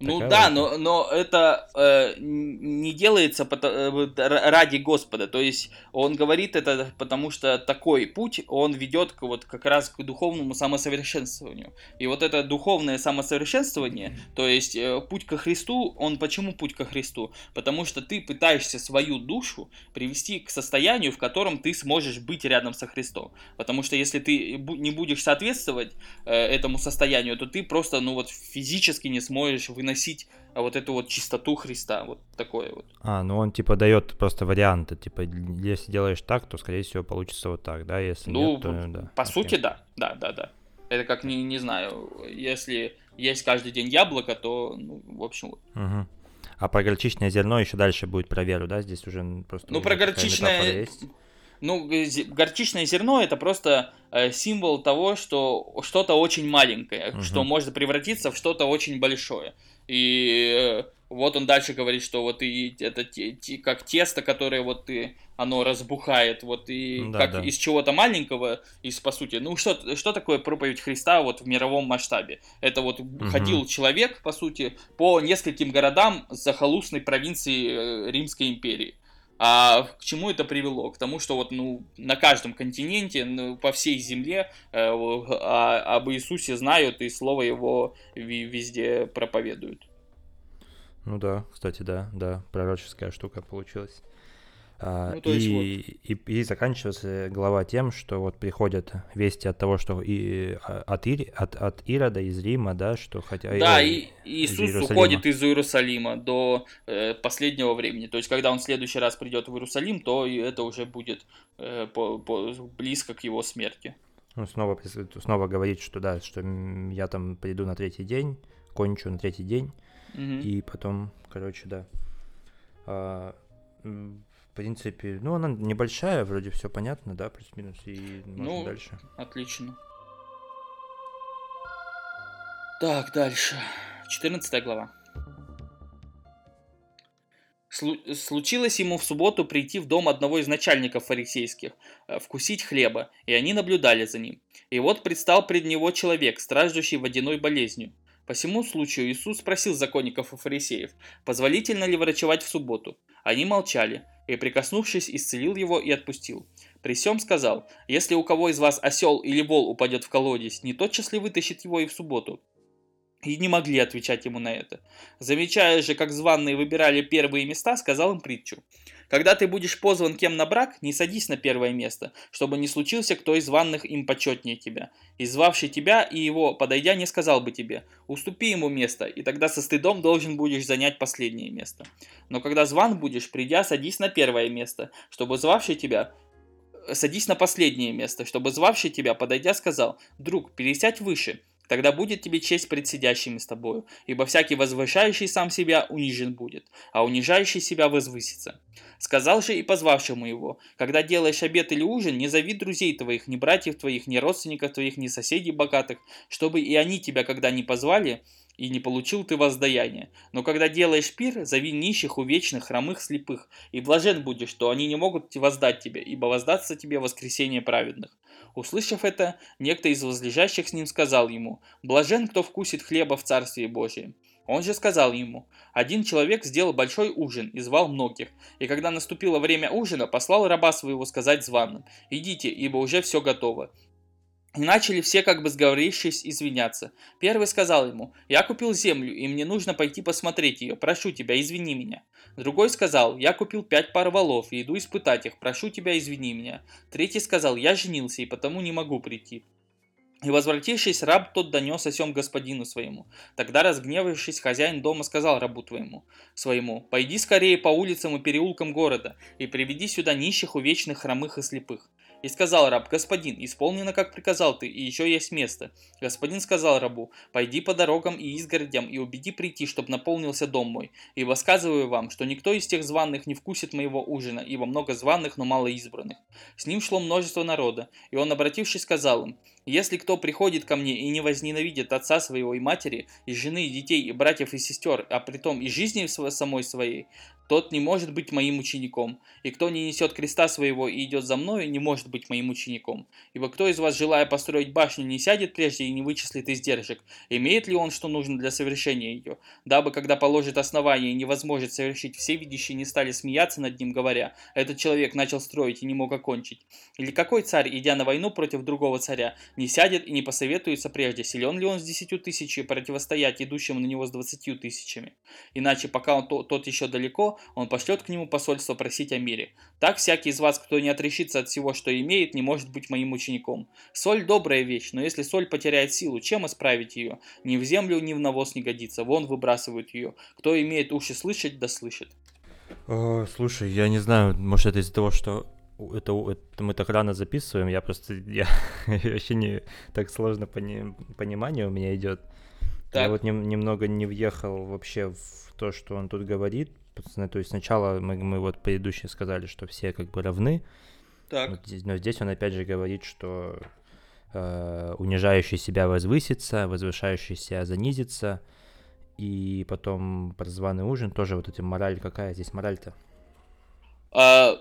Ну Такая да, но, но это э, не делается э, ради Господа. То есть он говорит это потому, что такой путь, он ведет к, вот, как раз к духовному самосовершенствованию. И вот это духовное самосовершенствование, то есть э, путь ко Христу, он почему путь ко Христу? Потому что ты пытаешься свою душу привести к состоянию, в котором ты сможешь быть рядом со Христом. Потому что если ты не будешь соответствовать э, этому состоянию, то ты просто ну вот физически не сможешь выносить приносить а, вот эту вот чистоту Христа, вот такое вот. А, ну он типа дает просто варианты, типа если делаешь так, то скорее всего получится вот так, да, если ну, нет, то да. По Окей. сути, да, да, да, да. Это как не не знаю, если есть каждый день яблоко, то ну, в общем вот. Угу. А про горчичное зерно еще дальше будет про веру, да? Здесь уже просто. Ну про горчичное. Ну, горчичное зерно это просто э, символ того, что что-то очень маленькое, угу. что может превратиться в что-то очень большое. И э, вот он дальше говорит, что вот и это те, те, как тесто, которое вот ты, оно разбухает, вот и да, как да. из чего-то маленького, из по сути, ну что, что такое проповедь Христа вот в мировом масштабе? Это вот угу. ходил человек, по сути, по нескольким городам захолустной провинции э, Римской империи. А к чему это привело? К тому, что вот ну, на каждом континенте, ну, по всей земле э, а, об Иисусе знают и слово его везде проповедуют. Ну да, кстати, да, да, пророческая штука получилась. А, ну, и, вот... и, и заканчивается глава тем, что вот приходят вести от того, что и а, от, Ир, от, от Ирода из Рима, да, что хотя... Да, и, и Иисус из уходит из Иерусалима до э, последнего времени. То есть, когда он в следующий раз придет в Иерусалим, то это уже будет э, по, по, близко к его смерти. Ну, снова, снова говорит, что да, что я там приду на третий день, кончу на третий день, угу. и потом, короче, да. В принципе, ну, она небольшая, вроде все понятно, да, плюс-минус, и можно ну, дальше. Отлично. Так, дальше. 14 глава. Случилось ему в субботу прийти в дом одного из начальников фарисейских, э, вкусить хлеба, и они наблюдали за ним. И вот предстал пред него человек, страждущий водяной болезнью. По всему случаю Иисус спросил законников и фарисеев, позволительно ли врачевать в субботу. Они молчали, и, прикоснувшись, исцелил его и отпустил. При всем сказал, если у кого из вас осел или вол упадет в колодец, не тотчас ли вытащит его и в субботу? И не могли отвечать ему на это. Замечая же, как званные выбирали первые места, сказал им притчу. Когда ты будешь позван кем на брак, не садись на первое место, чтобы не случился кто из званных им почетнее тебя. И звавший тебя и его, подойдя, не сказал бы тебе, уступи ему место, и тогда со стыдом должен будешь занять последнее место. Но когда зван будешь, придя, садись на первое место, чтобы звавший тебя садись на последнее место, чтобы звавший тебя, подойдя, сказал, «Друг, пересядь выше, Тогда будет тебе честь пред сидящими с тобою, ибо всякий возвышающий сам себя унижен будет, а унижающий себя возвысится. Сказал же и позвавшему его, когда делаешь обед или ужин, не зови друзей твоих, ни братьев твоих, ни родственников твоих, ни соседей богатых, чтобы и они тебя, когда не позвали, и не получил ты воздаяние. Но когда делаешь пир, зови нищих, увечных, хромых, слепых, и блажен будешь, что они не могут воздать тебе, ибо воздаться тебе воскресение праведных. Услышав это, некто из возлежащих с ним сказал ему, «Блажен, кто вкусит хлеба в Царстве Божьем». Он же сказал ему, один человек сделал большой ужин и звал многих, и когда наступило время ужина, послал раба своего сказать званым, «Идите, ибо уже все готово». И начали все, как бы сговорившись, извиняться. Первый сказал ему, «Я купил землю, и мне нужно пойти посмотреть ее. Прошу тебя, извини меня». Другой сказал, «Я купил пять пар валов и иду испытать их. Прошу тебя, извини меня». Третий сказал, «Я женился, и потому не могу прийти». И возвратившись, раб тот донес о сем господину своему. Тогда, разгневавшись, хозяин дома сказал рабу твоему, своему, «Пойди скорее по улицам и переулкам города, и приведи сюда нищих, увечных, хромых и слепых». И сказал раб, господин, исполнено, как приказал ты, и еще есть место. Господин сказал рабу, пойди по дорогам и изгородям, и убеди прийти, чтоб наполнился дом мой. Ибо сказываю вам, что никто из тех званных не вкусит моего ужина, ибо много званных, но мало избранных. С ним шло множество народа, и он, обратившись, сказал им, Если кто приходит ко мне и не возненавидит отца своего и матери, и жены, и детей, и братьев, и сестер, а при том и жизни самой своей, тот не может быть моим учеником. И кто не несет креста своего и идет за мною, не может быть моим учеником. Ибо кто из вас, желая построить башню, не сядет прежде и не вычислит издержек? Имеет ли он, что нужно для совершения ее? Дабы, когда положит основание и не возможет совершить, все видящие не стали смеяться над ним, говоря, этот человек начал строить и не мог окончить. Или какой царь, идя на войну против другого царя, не сядет и не посоветуется прежде, силен ли он с десятью тысячами противостоять идущему на него с двадцатью тысячами? Иначе, пока он, тот еще далеко, он пошлет к нему посольство просить о мире. Так всякий из вас, кто не отрешится от всего, что имеет, не может быть моим учеником. Соль добрая вещь, но если соль потеряет силу, чем исправить ее? Ни в землю, ни в навоз не годится, вон выбрасывают ее. Кто имеет уши слышать, да слышит. О, слушай, я не знаю, может это из-за того, что это, это мы так рано записываем, я просто я вообще не так сложно пони, понимание у меня идет. Так. Я вот не, немного не въехал вообще в то, что он тут говорит. То есть сначала мы, мы вот предыдущие сказали, что все как бы равны. Так. Но здесь, но здесь он опять же говорит, что э, унижающий себя возвысится, возвышающий себя занизится. И потом прозваный ужин тоже вот эта мораль какая здесь мораль-то? А,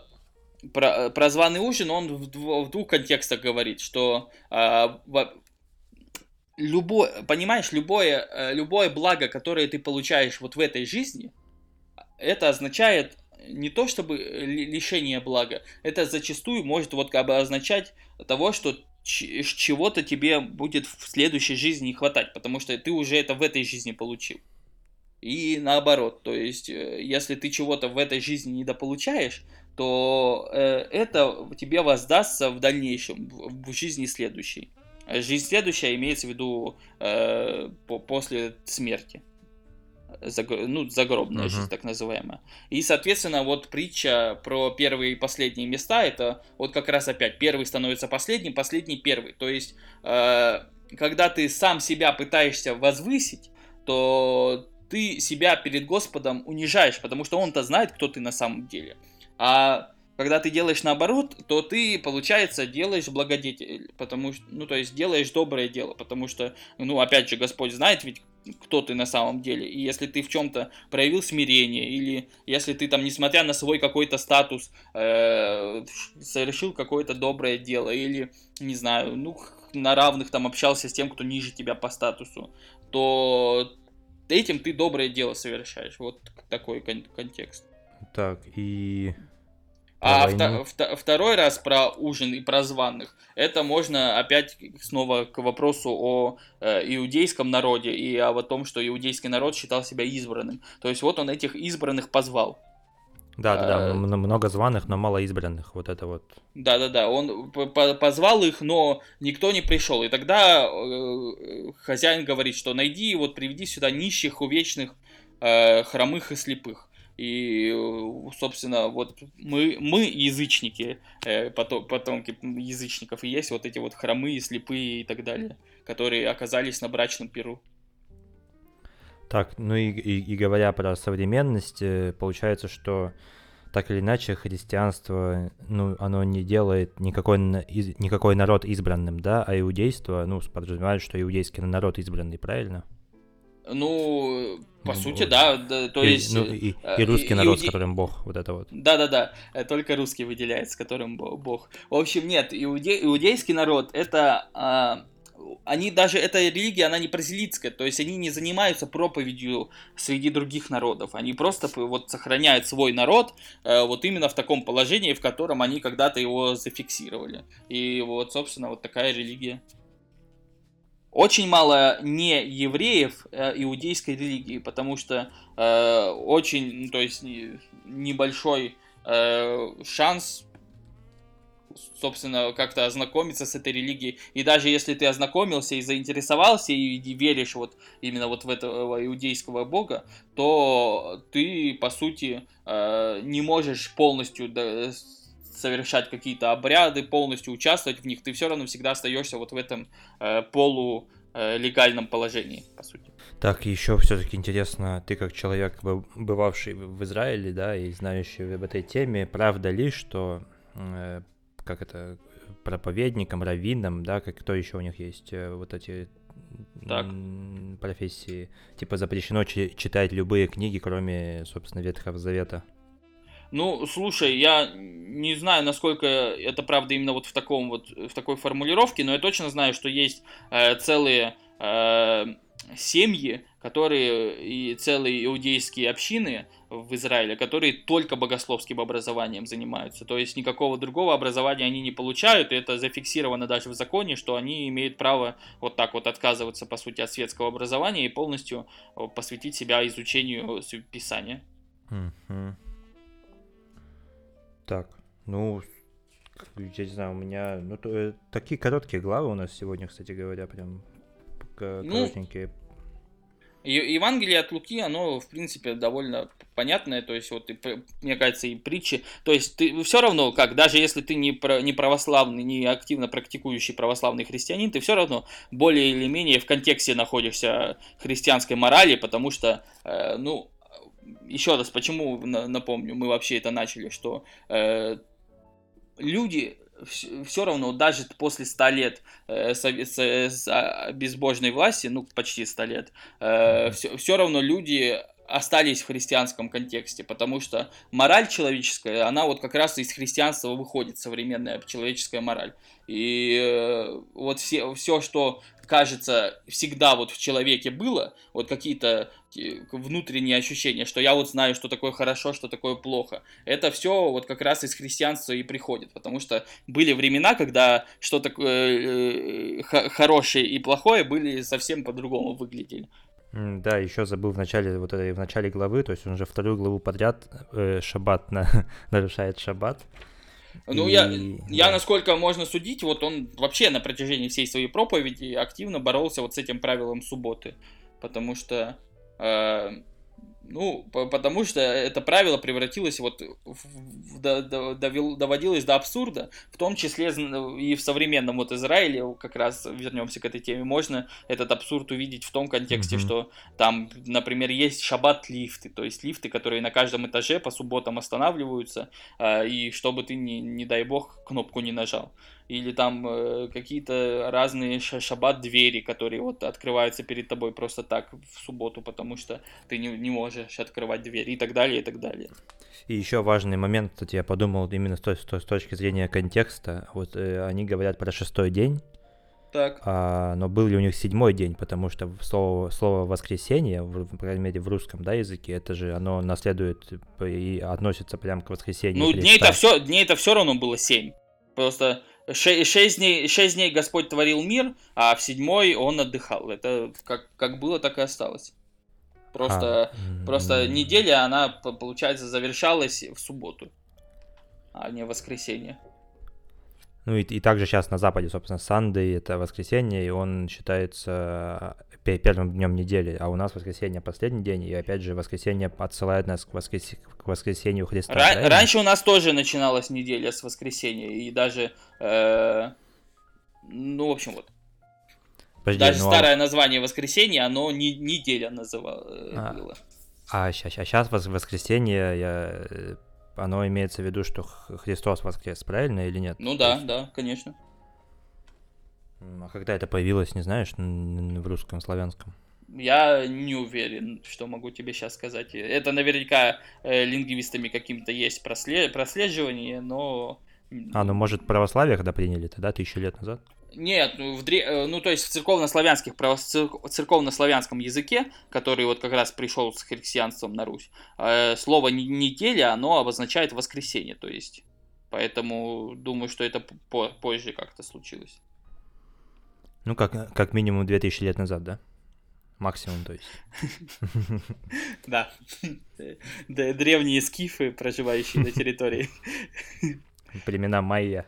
про, прозваный ужин он в, в двух контекстах говорит, что а, любое, понимаешь, любое, э, любое благо, которое ты получаешь вот в этой жизни, это означает не то чтобы лишение блага, это зачастую может вот как бы означать того, что чего-то тебе будет в следующей жизни не хватать, потому что ты уже это в этой жизни получил. И наоборот, то есть, э, если ты чего-то в этой жизни недополучаешь, то э, это тебе воздастся в дальнейшем, в, жизни следующей. Жизнь следующая имеется в виду э, по, после смерти ну, загробная uh-huh. жизнь, так называемая. И, соответственно, вот притча про первые и последние места, это вот как раз опять первый становится последним, последний первый. То есть, э, когда ты сам себя пытаешься возвысить, то ты себя перед Господом унижаешь, потому что Он-то знает, кто ты на самом деле. А когда ты делаешь наоборот, то ты, получается, делаешь благодетель, потому что, ну, то есть делаешь доброе дело, потому что, ну, опять же, Господь знает ведь, кто ты на самом деле. И если ты в чем-то проявил смирение, или если ты там, несмотря на свой какой-то статус, э, совершил какое-то доброе дело, или, не знаю, ну, на равных там общался с тем, кто ниже тебя по статусу, то этим ты доброе дело совершаешь. Вот такой кон- контекст. Так, и а вто, вто, второй раз про ужин и про званых, это можно опять снова к вопросу о э, иудейском народе и о том, что иудейский народ считал себя избранным. То есть вот он этих избранных позвал. Да, да, да, а, много званых, но мало избранных, вот это вот. Да, да, да, он позвал их, но никто не пришел. И тогда э, хозяин говорит, что найди, вот приведи сюда нищих, увечных, э, хромых и слепых. И, собственно, вот мы, мы язычники, э, потомки язычников, и есть вот эти вот хромые, слепые и так далее, которые оказались на брачном перу. Так, ну и, и, и говоря про современность, э, получается, что так или иначе христианство, ну, оно не делает никакой, никакой народ избранным, да, а иудейство, ну, подразумевает, что иудейский народ избранный, правильно? Ну, по ну, сути, да, да, то и, есть... Ну, и, э, и русский и, народ, иуде... с которым Бог, вот это вот. Да-да-да, э, только русский выделяется, с которым Бог. В общем, нет, иуде... иудейский народ, это... А, они даже, эта религия, она не бразилийская, то есть они не занимаются проповедью среди других народов, они просто вот сохраняют свой народ э, вот именно в таком положении, в котором они когда-то его зафиксировали. И вот, собственно, вот такая религия. Очень мало не евреев э, иудейской религии, потому что э, очень, ну, то есть небольшой э, шанс, собственно, как-то ознакомиться с этой религией. И даже если ты ознакомился и заинтересовался и веришь вот именно вот в этого иудейского бога, то ты, по сути, э, не можешь полностью совершать какие-то обряды, полностью участвовать в них, ты все равно всегда остаешься вот в этом э, полу э, легальном положении, по сути. Так, еще все-таки интересно, ты как человек, бывавший в Израиле, да, и знающий об этой теме, правда ли, что, э, как это, проповедником, раввином, да, как кто еще у них есть, э, вот эти Так. профессии. Типа запрещено чи- читать любые книги, кроме, собственно, Ветхого Завета. Ну, слушай, я не знаю, насколько это правда именно вот в таком вот в такой формулировке, но я точно знаю, что есть э, целые э, семьи, которые и целые иудейские общины в Израиле, которые только богословским образованием занимаются. То есть никакого другого образования они не получают, и это зафиксировано даже в законе, что они имеют право вот так вот отказываться, по сути, от светского образования и полностью э, посвятить себя изучению Писания. Мгм. Так, ну, я не знаю, у меня, ну, то, э, такие короткие главы у нас сегодня, кстати говоря, прям Ну, коротенькие. И- Евангелие от Луки, оно, в принципе, довольно понятное, то есть, вот, и, мне кажется, и притчи, то есть, ты все равно, как, даже если ты не, про- не православный, не активно практикующий православный христианин, ты все равно более или менее в контексте находишься христианской морали, потому что, э, ну, еще раз, почему, на- напомню, мы вообще это начали, что э, люди все равно, даже после 100 лет э, с- с- а, безбожной власти, ну, почти 100 лет, Мгм. все, равно люди остались в христианском контексте, потому что мораль человеческая, она вот как раз из христианства выходит, современная человеческая мораль. И э, вот все, все, что кажется всегда вот в человеке было, вот какие-то э, внутренние ощущения, что я вот знаю, что такое хорошо, что такое плохо, это все вот как раз из христианства и приходит, потому что были времена, когда что такое э, х- хорошее и плохое были совсем по-другому выглядели. Да, еще забыл в начале, вот в начале главы, то есть он уже вторую главу подряд э, шаббат на- нарушает шаббат. Ну, И- я, я, насколько можно судить, вот он вообще на протяжении всей своей проповеди активно боролся вот с этим правилом субботы. Потому что, э, ну, по- потому что это правило превратилось вот, в- до- до- довел- доводилось до абсурда, в том числе и в современном вот Израиле, как раз вернемся к этой теме, можно этот абсурд увидеть в том контексте, Мгм. что там, например, есть шаббат-лифты, то есть лифты, которые на каждом этаже по субботам останавливаются, а, и чтобы ты, не, не дай бог, кнопку не нажал. Или там э, какие-то разные ша- шаббат-двери, которые вот открываются перед тобой просто так в субботу, потому что ты не, не можешь открывать двери и так далее, и так далее. И еще важный момент, кстати, я подумал именно с, с с точки зрения контекста. Вот э, они говорят про шестой день, Так. а, но был ли у них седьмой день, потому что слово, слово воскресенье, в, по крайней мере в русском да, языке, это же оно наследует и относится прям к воскресенью. Ну, Христа. дней-то все, дней-то все равно было семь. Просто ше- шесть дней, шесть дней Господь творил мир, а в седьмой он отдыхал. Это как, как было, так и осталось. Просто, А, просто неделя, она, получается, завершалась в субботу, а не в воскресенье. Ну и, и также сейчас на Западе, собственно, Сандей это воскресенье, и он считается первым днем недели, а у нас воскресенье последний день, и опять же воскресенье отсылает нас к, воскрес... к воскресенью Христа. Ра- правильно? раньше у нас тоже начиналась неделя с воскресенья, и даже, э, ну, в общем, вот, Подожди, даже ну, а- старое название воскресенья, оно не неделя называло, А. было. А, сейчас воскресенье, я, э, оно имеется в виду, что Христос воскрес, правильно или нет? Ну да, есть, да, конечно. А когда это появилось, не знаешь, в русском, славянском? Я не уверен, что могу тебе сейчас сказать. Это наверняка э, лингвистами каким-то есть просле- прослеживание, но... А, ну может православие когда приняли тогда, тысячу лет назад? Нет, ну, в дре- э, ну то есть в церковно-славянских, церк- церковно-славянском языке, который вот как раз пришел с христианством на Русь, э, слово «не- неделя, оно обозначает воскресенье, то есть. Поэтому думаю, что это по- позже как-то случилось. Ну, как, как минимум 2000 лет назад, да? Максимум, то есть. Да. Д- Древние скифы, проживающие на территории. Племена майя.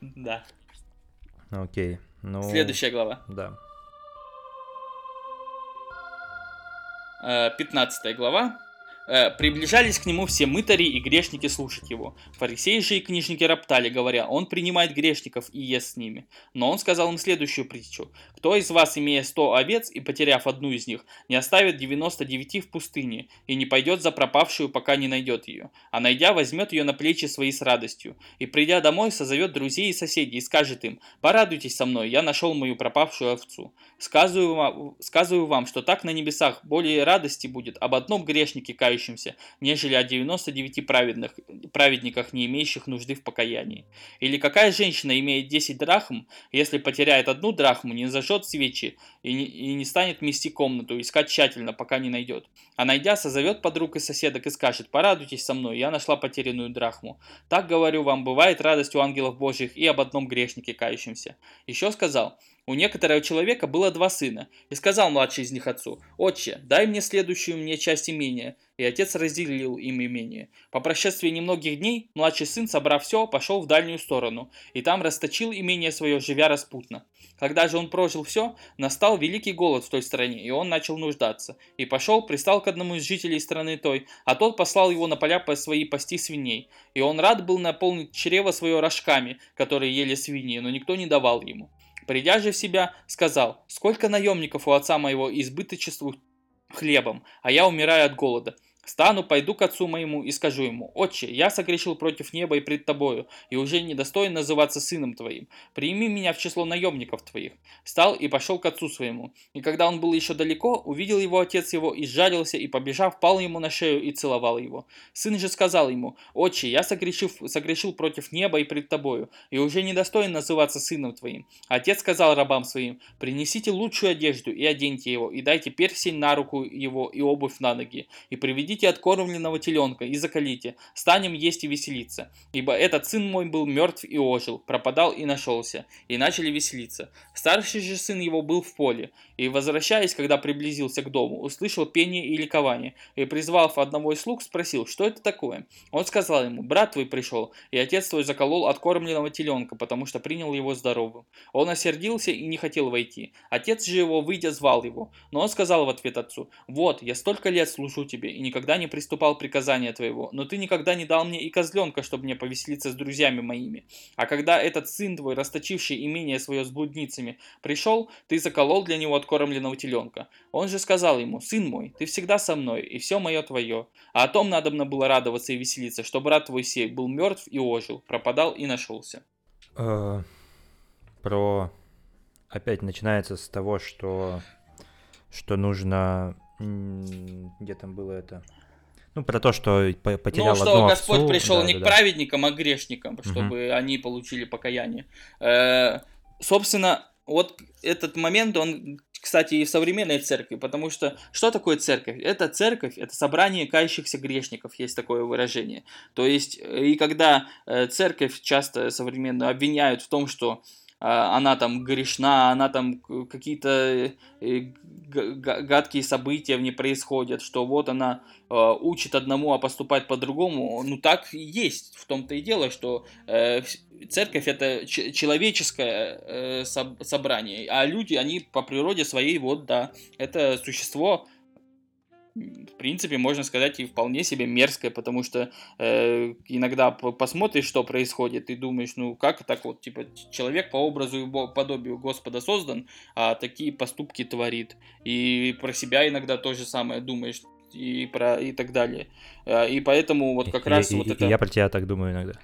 Да. Окей. Ну, Следующая глава. Да. Э, 15 глава. Э, приближались к нему все мытари и грешники слушать его. Фарисеи же и книжники роптали, говоря, он принимает грешников и ест с ними. Но он сказал им следующую притчу. Кто из вас, имея сто овец и потеряв одну из них, не оставит 99 в пустыне и не пойдет за пропавшую, пока не найдет ее, а найдя, возьмет ее на плечи свои с радостью, и придя домой, созовет друзей и соседей и скажет им, порадуйтесь со мной, я нашел мою пропавшую овцу. Сказываю вам, сказываю вам, что так на небесах более радости будет об одном грешнике, кающемся, нежели о 99 праведных, праведниках, не имеющих нужды в покаянии. Или какая женщина имеет 10 драхм, если потеряет одну драхму, не зажжет свечи и не, и не станет мести комнату, искать тщательно, пока не найдет. А найдя, созовет подруг и соседок и скажет, порадуйтесь со мной, я нашла потерянную драхму. Так, говорю вам, бывает радость у ангелов божьих и об одном грешнике, кающемся. Еще сказал, у некоторого человека было два сына, и сказал младший из них отцу, «Отче, дай мне следующую мне часть имения». И отец разделил им имение. По прошествии немногих дней младший сын, собрав все, пошел в дальнюю сторону, и там расточил имение свое, живя распутно. Когда же он прожил все, настал великий голод в той стране, и он начал нуждаться. И пошел, пристал к одному из жителей страны той, а тот послал его на поля по свои пасти свиней. И он рад был наполнить чрево свое рожками, которые ели свиньи, но никто не давал ему. Придя же в себя, сказал, «Сколько наемников у отца моего избыточествуют хлебом, а я умираю от голода. Стану, пойду к отцу моему и скажу ему, «Отче, я согрешил против неба и пред тобою, и уже недостоин называться сыном твоим. Прими меня в число наемников твоих». Стал и пошел к отцу своему. И когда он был еще далеко, увидел его отец его и сжалился, и, побежав, пал ему на шею и целовал его. Сын же сказал ему, «Отче, я согрешил, согрешил против неба и пред тобою, и уже недостоин называться сыном твоим». Отец сказал рабам своим, «Принесите лучшую одежду и оденьте его, и дайте персень на руку его и обувь на ноги, и приведите Приведите откормленного теленка и закалите, станем есть и веселиться. Ибо этот сын мой был мертв и ожил, пропадал и нашелся. И начали веселиться. Старший же сын его был в поле, и, возвращаясь, когда приблизился к дому, услышал пение и ликование, и, призвав одного из слуг, спросил, что это такое. Он сказал ему, брат твой пришел, и отец твой заколол откормленного теленка, потому что принял его здоровым. Он осердился и не хотел войти. Отец же его, выйдя, звал его. Но он сказал в ответ отцу, вот, я столько лет служу тебе, и никогда никогда не приступал приказания твоего, но ты никогда не дал мне и козленка, чтобы мне повеселиться с друзьями моими. А когда этот сын твой, расточивший имение свое с блудницами, пришел, ты заколол для него откормленного теленка. Он же сказал ему, сын мой, ты всегда со мной, и все мое твое. А о том надо было радоваться и веселиться, что брат твой сей был мертв и ожил, пропадал и нашелся. Э, про... Опять начинается с того, что что нужно где там было это? Ну, про то, что потерял Ну, что Господь овцу. пришел да, не да, к да. праведникам, а к грешникам, чтобы угу. они получили покаяние. Э, собственно, вот этот момент, он, кстати, и в современной церкви, потому что что такое церковь? Это церковь, это собрание кающихся грешников, есть такое выражение. То есть, и когда э, церковь часто современную обвиняют в том, что она там грешна, она там какие-то э, гадкие события в ней происходят, что вот она а, учит одному, а поступать по-другому. Ну так и есть. В том-то и дело, что э, церковь это человеческое э, собрание, а люди, они по природе своей, вот да, это существо в принципе, можно сказать, и вполне себе мерзкое, потому что э, иногда посмотришь, что происходит, и думаешь, ну как так вот, типа, человек по образу и подобию Господа создан, а такие поступки творит. И про себя иногда то же самое думаешь, и про и так далее. Э, и поэтому вот как и, раз и, вот и, это... Я про тебя так думаю иногда.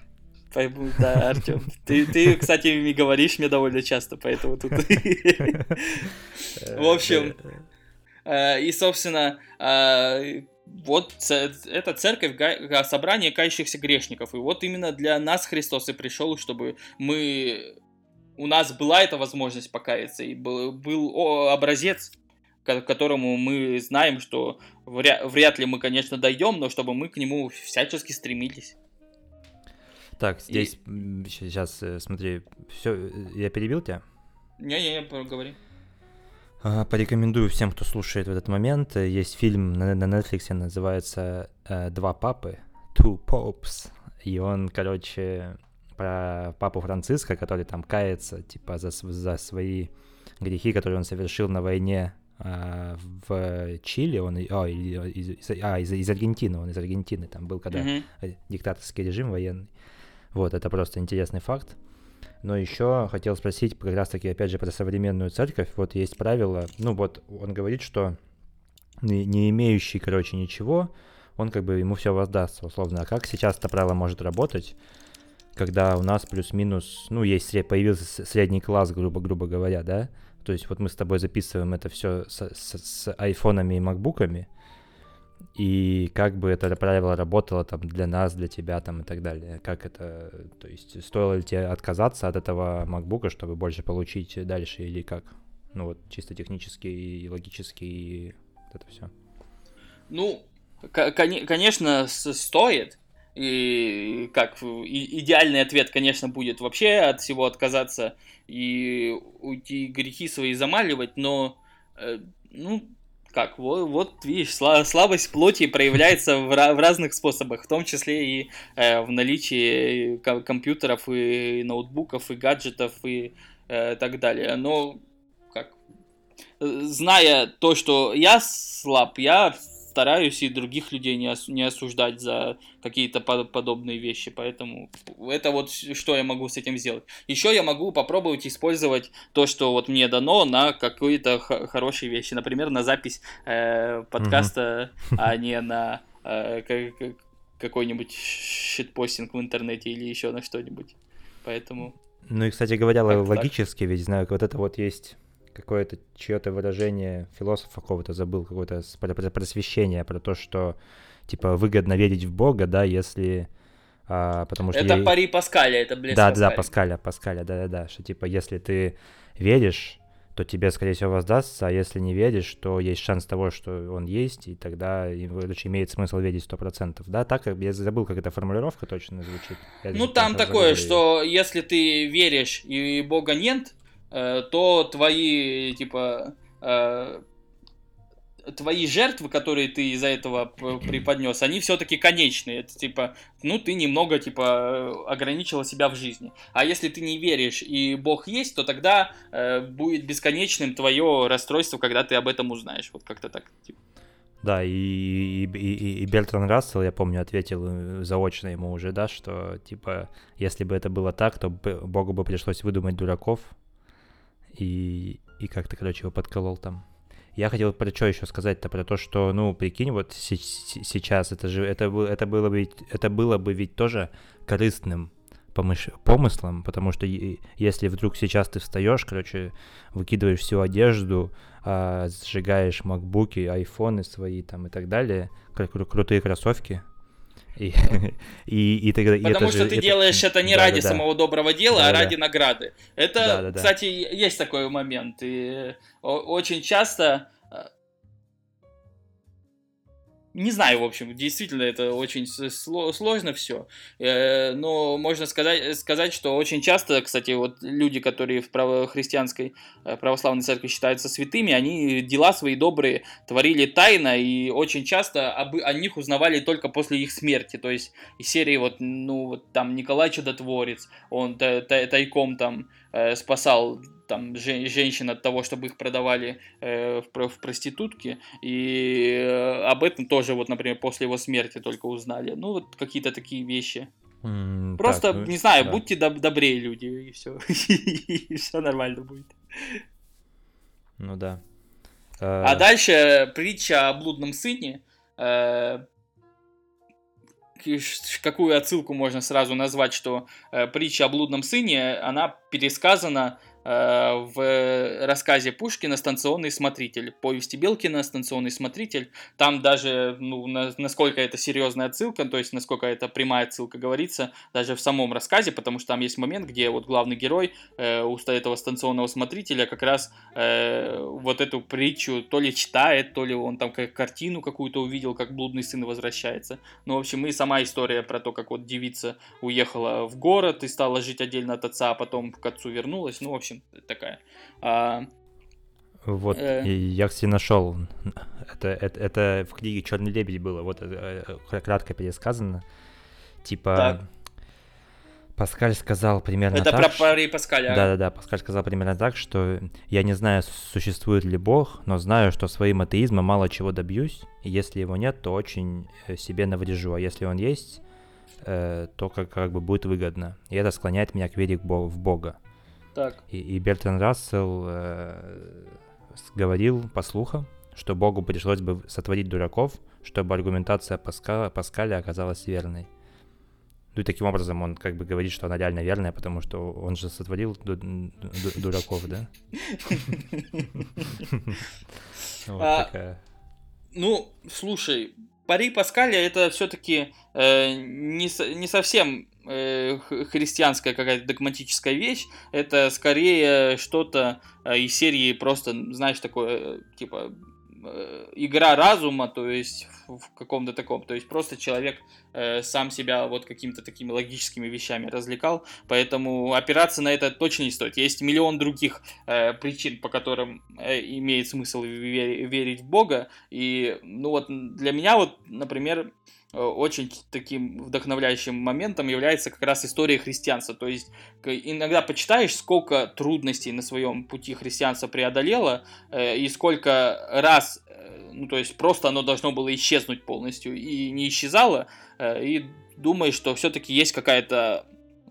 Да, Артем. Ты, ты, кстати, говоришь мне довольно часто, поэтому тут... В общем, Э, и, собственно, э, вот это церковь, собрание кающихся грешников. И вот именно для нас Христос и пришел, чтобы мы... У нас была эта возможность покаяться, и был, был образец, к которому мы знаем, что вряд, вряд ли мы, конечно, дойдем, но чтобы мы к нему всячески стремились. Так, здесь и... сейчас э, смотри, все, я перебил тебя? Не-не, говори. А, порекомендую всем, кто слушает в этот момент. Есть фильм на, на Netflix, называется э, «Два папы», «Two Popes». И он, короче, про папу Франциска, который там кается, типа, за, за свои грехи, которые он совершил на войне а, в Чили, он, о, из, из, а, из, из Аргентины, он из Аргентины, там был когда mm-hmm. диктаторский режим военный. Вот, это просто интересный факт. Но еще хотел спросить как раз-таки, опять же, про современную церковь. Вот есть правило, ну вот он говорит, что не, имеющий, короче, ничего, он как бы ему все воздастся, условно. А как сейчас это правило может работать, когда у нас плюс-минус, ну, есть, появился средний класс, грубо, грубо говоря, да? То есть вот мы с тобой записываем это все с, с, с айфонами и макбуками, и как бы это правило работало там для нас, для тебя там и так далее. Как это, то есть стоило ли тебе отказаться от этого макбука, чтобы больше получить дальше или как? Ну вот чисто технически и логически и вот это все. Ну, конечно, стоит, и как идеальный ответ, конечно, будет вообще от всего отказаться и уйти грехи свои замаливать, но э, ну как вот, вот видишь слабость плоти проявляется в, в разных способах, в том числе и э, в наличии компьютеров и ноутбуков и гаджетов и э, так далее. Но как зная то, что я слаб, я стараюсь и других людей не, ос- не осуждать за какие-то под- подобные вещи, поэтому это вот что я могу с этим сделать. Еще я могу попробовать использовать то, что вот мне дано на какие-то хорошие вещи, например, на запись э, подкаста, mm-hmm. а не на э, как- какой-нибудь щитпостинг в интернете или еще на что-нибудь. Поэтому... Ну и, кстати говоря, логически, так. ведь знаю, вот это вот есть какое-то чье-то выражение философа какого-то забыл, какое-то просвещение про то, что типа выгодно верить в Бога, да, если а, потому что это я... пари Паскаля, это блин. Да, да, Паскаля, Паскаля, да, да, да, что типа если ты веришь, то тебе, скорее всего, воздастся, а если не веришь, то есть шанс того, что он есть, и тогда короче, имеет смысл верить сто процентов. Да, так, я забыл, как эта формулировка точно звучит. Я ну, там такое, что если ты веришь и Бога нет, то твои, типа, э, твои жертвы, которые ты из-за этого преподнес, они все-таки конечные. Это типа, ну ты немного типа ограничила себя в жизни. А если ты не веришь и Бог есть, то тогда э, будет бесконечным твое расстройство, когда ты об этом узнаешь. Вот как-то так. Типа. Да, и, и, и, и Бертран Рассел, я помню, ответил э, заочно ему уже, да, что типа, если бы это было так, то Богу бы пришлось выдумать дураков, и, и как-то, короче, его подколол там. Я хотел про что еще сказать-то, про то, что, ну, прикинь, вот сейчас это же, это, это, было бы, это было бы ведь тоже корыстным помыш... помыслом, потому что если вдруг сейчас ты встаешь, короче, выкидываешь всю одежду, а, сжигаешь макбуки, айфоны свои там и так далее, кру- крутые кроссовки, и, и, и тогда, Потому и что же, ты это, делаешь это не да, ради да, самого доброго дела, да, а ради да. награды. Это, да, да, да. кстати, есть такой момент. И очень часто не знаю, в общем, действительно это очень сложно все, э, но можно сказать, сказать, что очень часто, кстати, вот люди, которые в правохристианской э, православной церкви считаются святыми, они дела свои добрые творили тайно, и очень часто об, о них узнавали только после их смерти, то есть из серии вот, ну, вот там Николай Чудотворец, он тайком там э, спасал там женщин от того, чтобы их продавали э, в, в проститутки, и э, об этом тоже вот, например, после его смерти только узнали. Ну вот какие-то такие вещи. Mm, Просто так, ну, не знаю, да. будьте доб- добрее люди и все, и все нормально будет. Ну да. А дальше притча о блудном сыне. Какую отсылку можно сразу назвать, что э, притча о блудном сыне, она пересказана в рассказе Пушкина «Станционный смотритель», повести Белкина «Станционный смотритель». Там даже, ну, на, насколько это серьезная отсылка, то есть насколько это прямая отсылка говорится, даже в самом рассказе, потому что там есть момент, где вот главный герой э, у этого станционного смотрителя как раз э, вот эту притчу то ли читает, то ли он там как картину какую-то увидел, как блудный сын возвращается. Ну, в общем, и сама история про то, как вот девица уехала в город и стала жить отдельно от отца, а потом к отцу вернулась. Ну, в общем, общем, такая. А, вот, э... я, кстати, нашел. Это, это, это в книге Черный лебедь было. Вот это, кратко пересказано. Типа. Так. Паскаль сказал примерно Это так. про ш- Пари Паскаля. а? Да-да-да, Паскаль сказал примерно так, что я не знаю, существует ли Бог, но знаю, что своим атеизмом мало чего добьюсь, и если его нет, то очень э, себе наврежу, а если он есть, э, то как, как бы будет выгодно. И это склоняет меня к вере в Бога. Так. И, и Бертран Рассел э, говорил по слухам, что Богу пришлось бы сотворить дураков, чтобы аргументация Паска, Паскаля оказалась верной. Ну и таким образом он как бы говорит, что она реально верная, потому что он же сотворил ду- ду- дураков, да? Вот А, такая. Ну, слушай, Пари Паскаля это все-таки не, со- не совсем э, христианская какая-то догматическая вещь. Это скорее что-то э, из серии просто, знаешь, такое, э, типа, э, игра разума, то есть в, каком-то таком. То есть просто человек э, сам себя вот какими-то такими логическими вещами развлекал. Поэтому опираться на это точно не стоит. Есть миллион других э, причин, по которым э, имеет смысл ве- верить в Бога. И, ну вот, для меня вот, например, э, очень таким вдохновляющим моментом является как раз история христианства. То есть иногда почитаешь, сколько трудностей на своем пути христианство преодолело, э, и сколько раз, э, ну то есть просто оно должно было исчезнуть полностью, и не исчезало, э, и думаешь, что все-таки есть какая-то,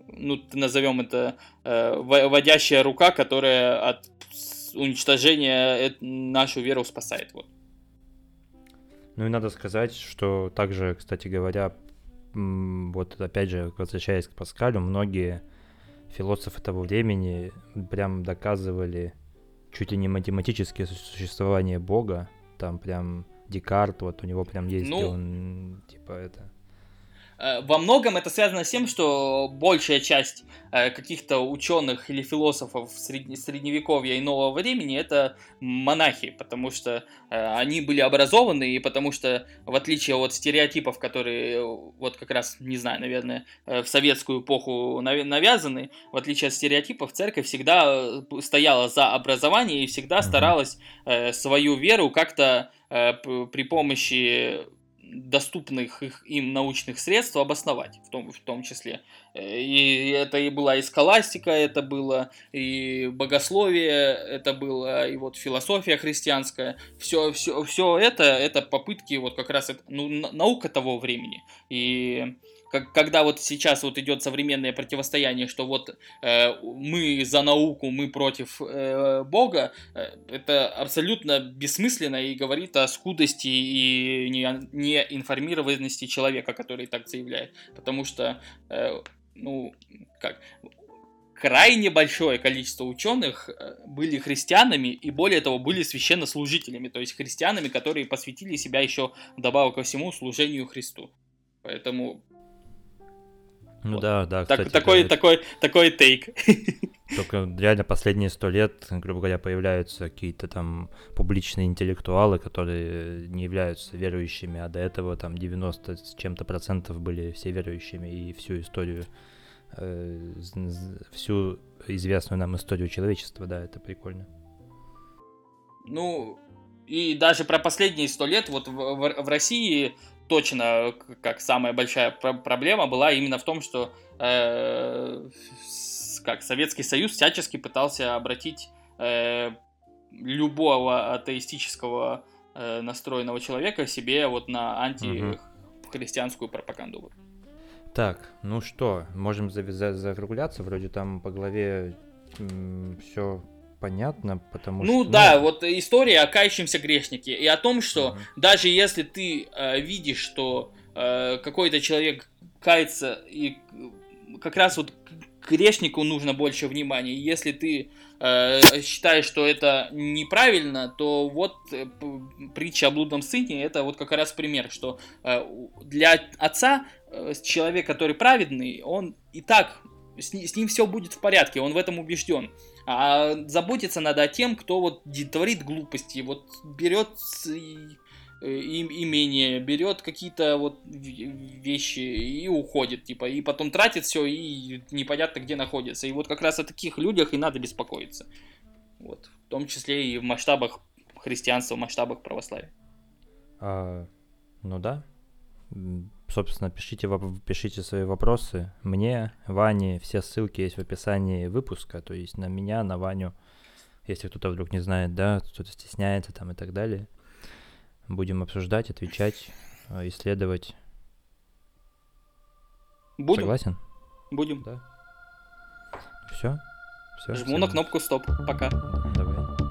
ну назовем это, э, во- водящая рука, которая от уничтожения э- нашу веру спасает. Вот. Ну и надо сказать, что также, кстати говоря, вот опять же, возвращаясь к Паскалю, многие философы того времени прям доказывали чуть ли не математически су- существование Бога. Там прям Декарт, вот у него прям есть, Ну, он, типа, это... Э, Во многом это связано с тем, что большая часть э, каких-то ученых или философов средне- средневековья и нового времени это монахи, потому что э, они были образованы, и потому что, в отличие от стереотипов, которые вот как раз, не знаю, наверное, в советскую эпоху навя- навязаны, в отличие от стереотипов, церковь всегда стояла за образование и всегда старалась свою веру как-то при помощи доступных их, им научных средств обосновать, в том, в том числе. Э, И это и была и схоластика, это было и богословие, это было и вот философия христианская. Все, все, все это, это попытки вот как раз, ну, на- наука того времени. И как, когда вот сейчас вот идет современное противостояние, что вот э, мы за науку, мы против э, Бога, э, это абсолютно бессмысленно и говорит о скудости и не- неинформированности человека, который так заявляет. Потому что, э, ну, как, крайне большое количество ученых э, были христианами и более того были священнослужителями, то есть христианами, которые посвятили себя еще вдобавок ко всему служению Христу. Поэтому Ну Вот. да, да, так- кстати, такой, такой, такой тейк. Только реально последние сто лет, грубо говоря, появляются какие-то там публичные интеллектуалы, которые не являются верующими, а до этого там 90 с чем-то процентов были все верующими, и всю историю, э, всю известную нам историю человечества, да, это прикольно. Ну, и даже про последние сто лет, вот в, в- в России точно как самая большая про- проблема была именно в том, что э, как Советский Союз всячески пытался обратить э, любого атеистического э, настроенного человека себе вот на антихристианскую пропаганду. Так, ну что, можем завязать, закругляться, вроде там по главе все понятно, потому Ну что... да, вот история о кающемся грешнике и о том, что Мгм. даже если ты э, видишь, что э, какой-то человек кается, и э, как раз вот грешнику нужно больше внимания. Если ты э, считаешь, что это неправильно, то вот э, притча о блудном сыне это вот как раз пример, что э, для отца э, человек, который праведный, он и так с, ни- с ним все будет в порядке, он в этом убежден. А заботиться надо о тем, кто вот творит глупости, вот берет э, им- имение, берет какие-то вот вещи и уходит, типа, и потом тратит все и непонятно где находится. И вот как раз о таких людях и надо беспокоиться. Вот. В том числе и в масштабах христианства, в масштабах православия. А, ну да. Собственно, пишите, пишите свои вопросы мне, Ване, все ссылки есть в описании выпуска, то есть на меня, на Ваню, если кто-то вдруг не знает, да, кто-то стесняется там и так далее. Будем обсуждать, отвечать, э, исследовать. Будем? Согласен? Будем. Да. Все? Все. Жму на кнопку стоп. Пока. Давай.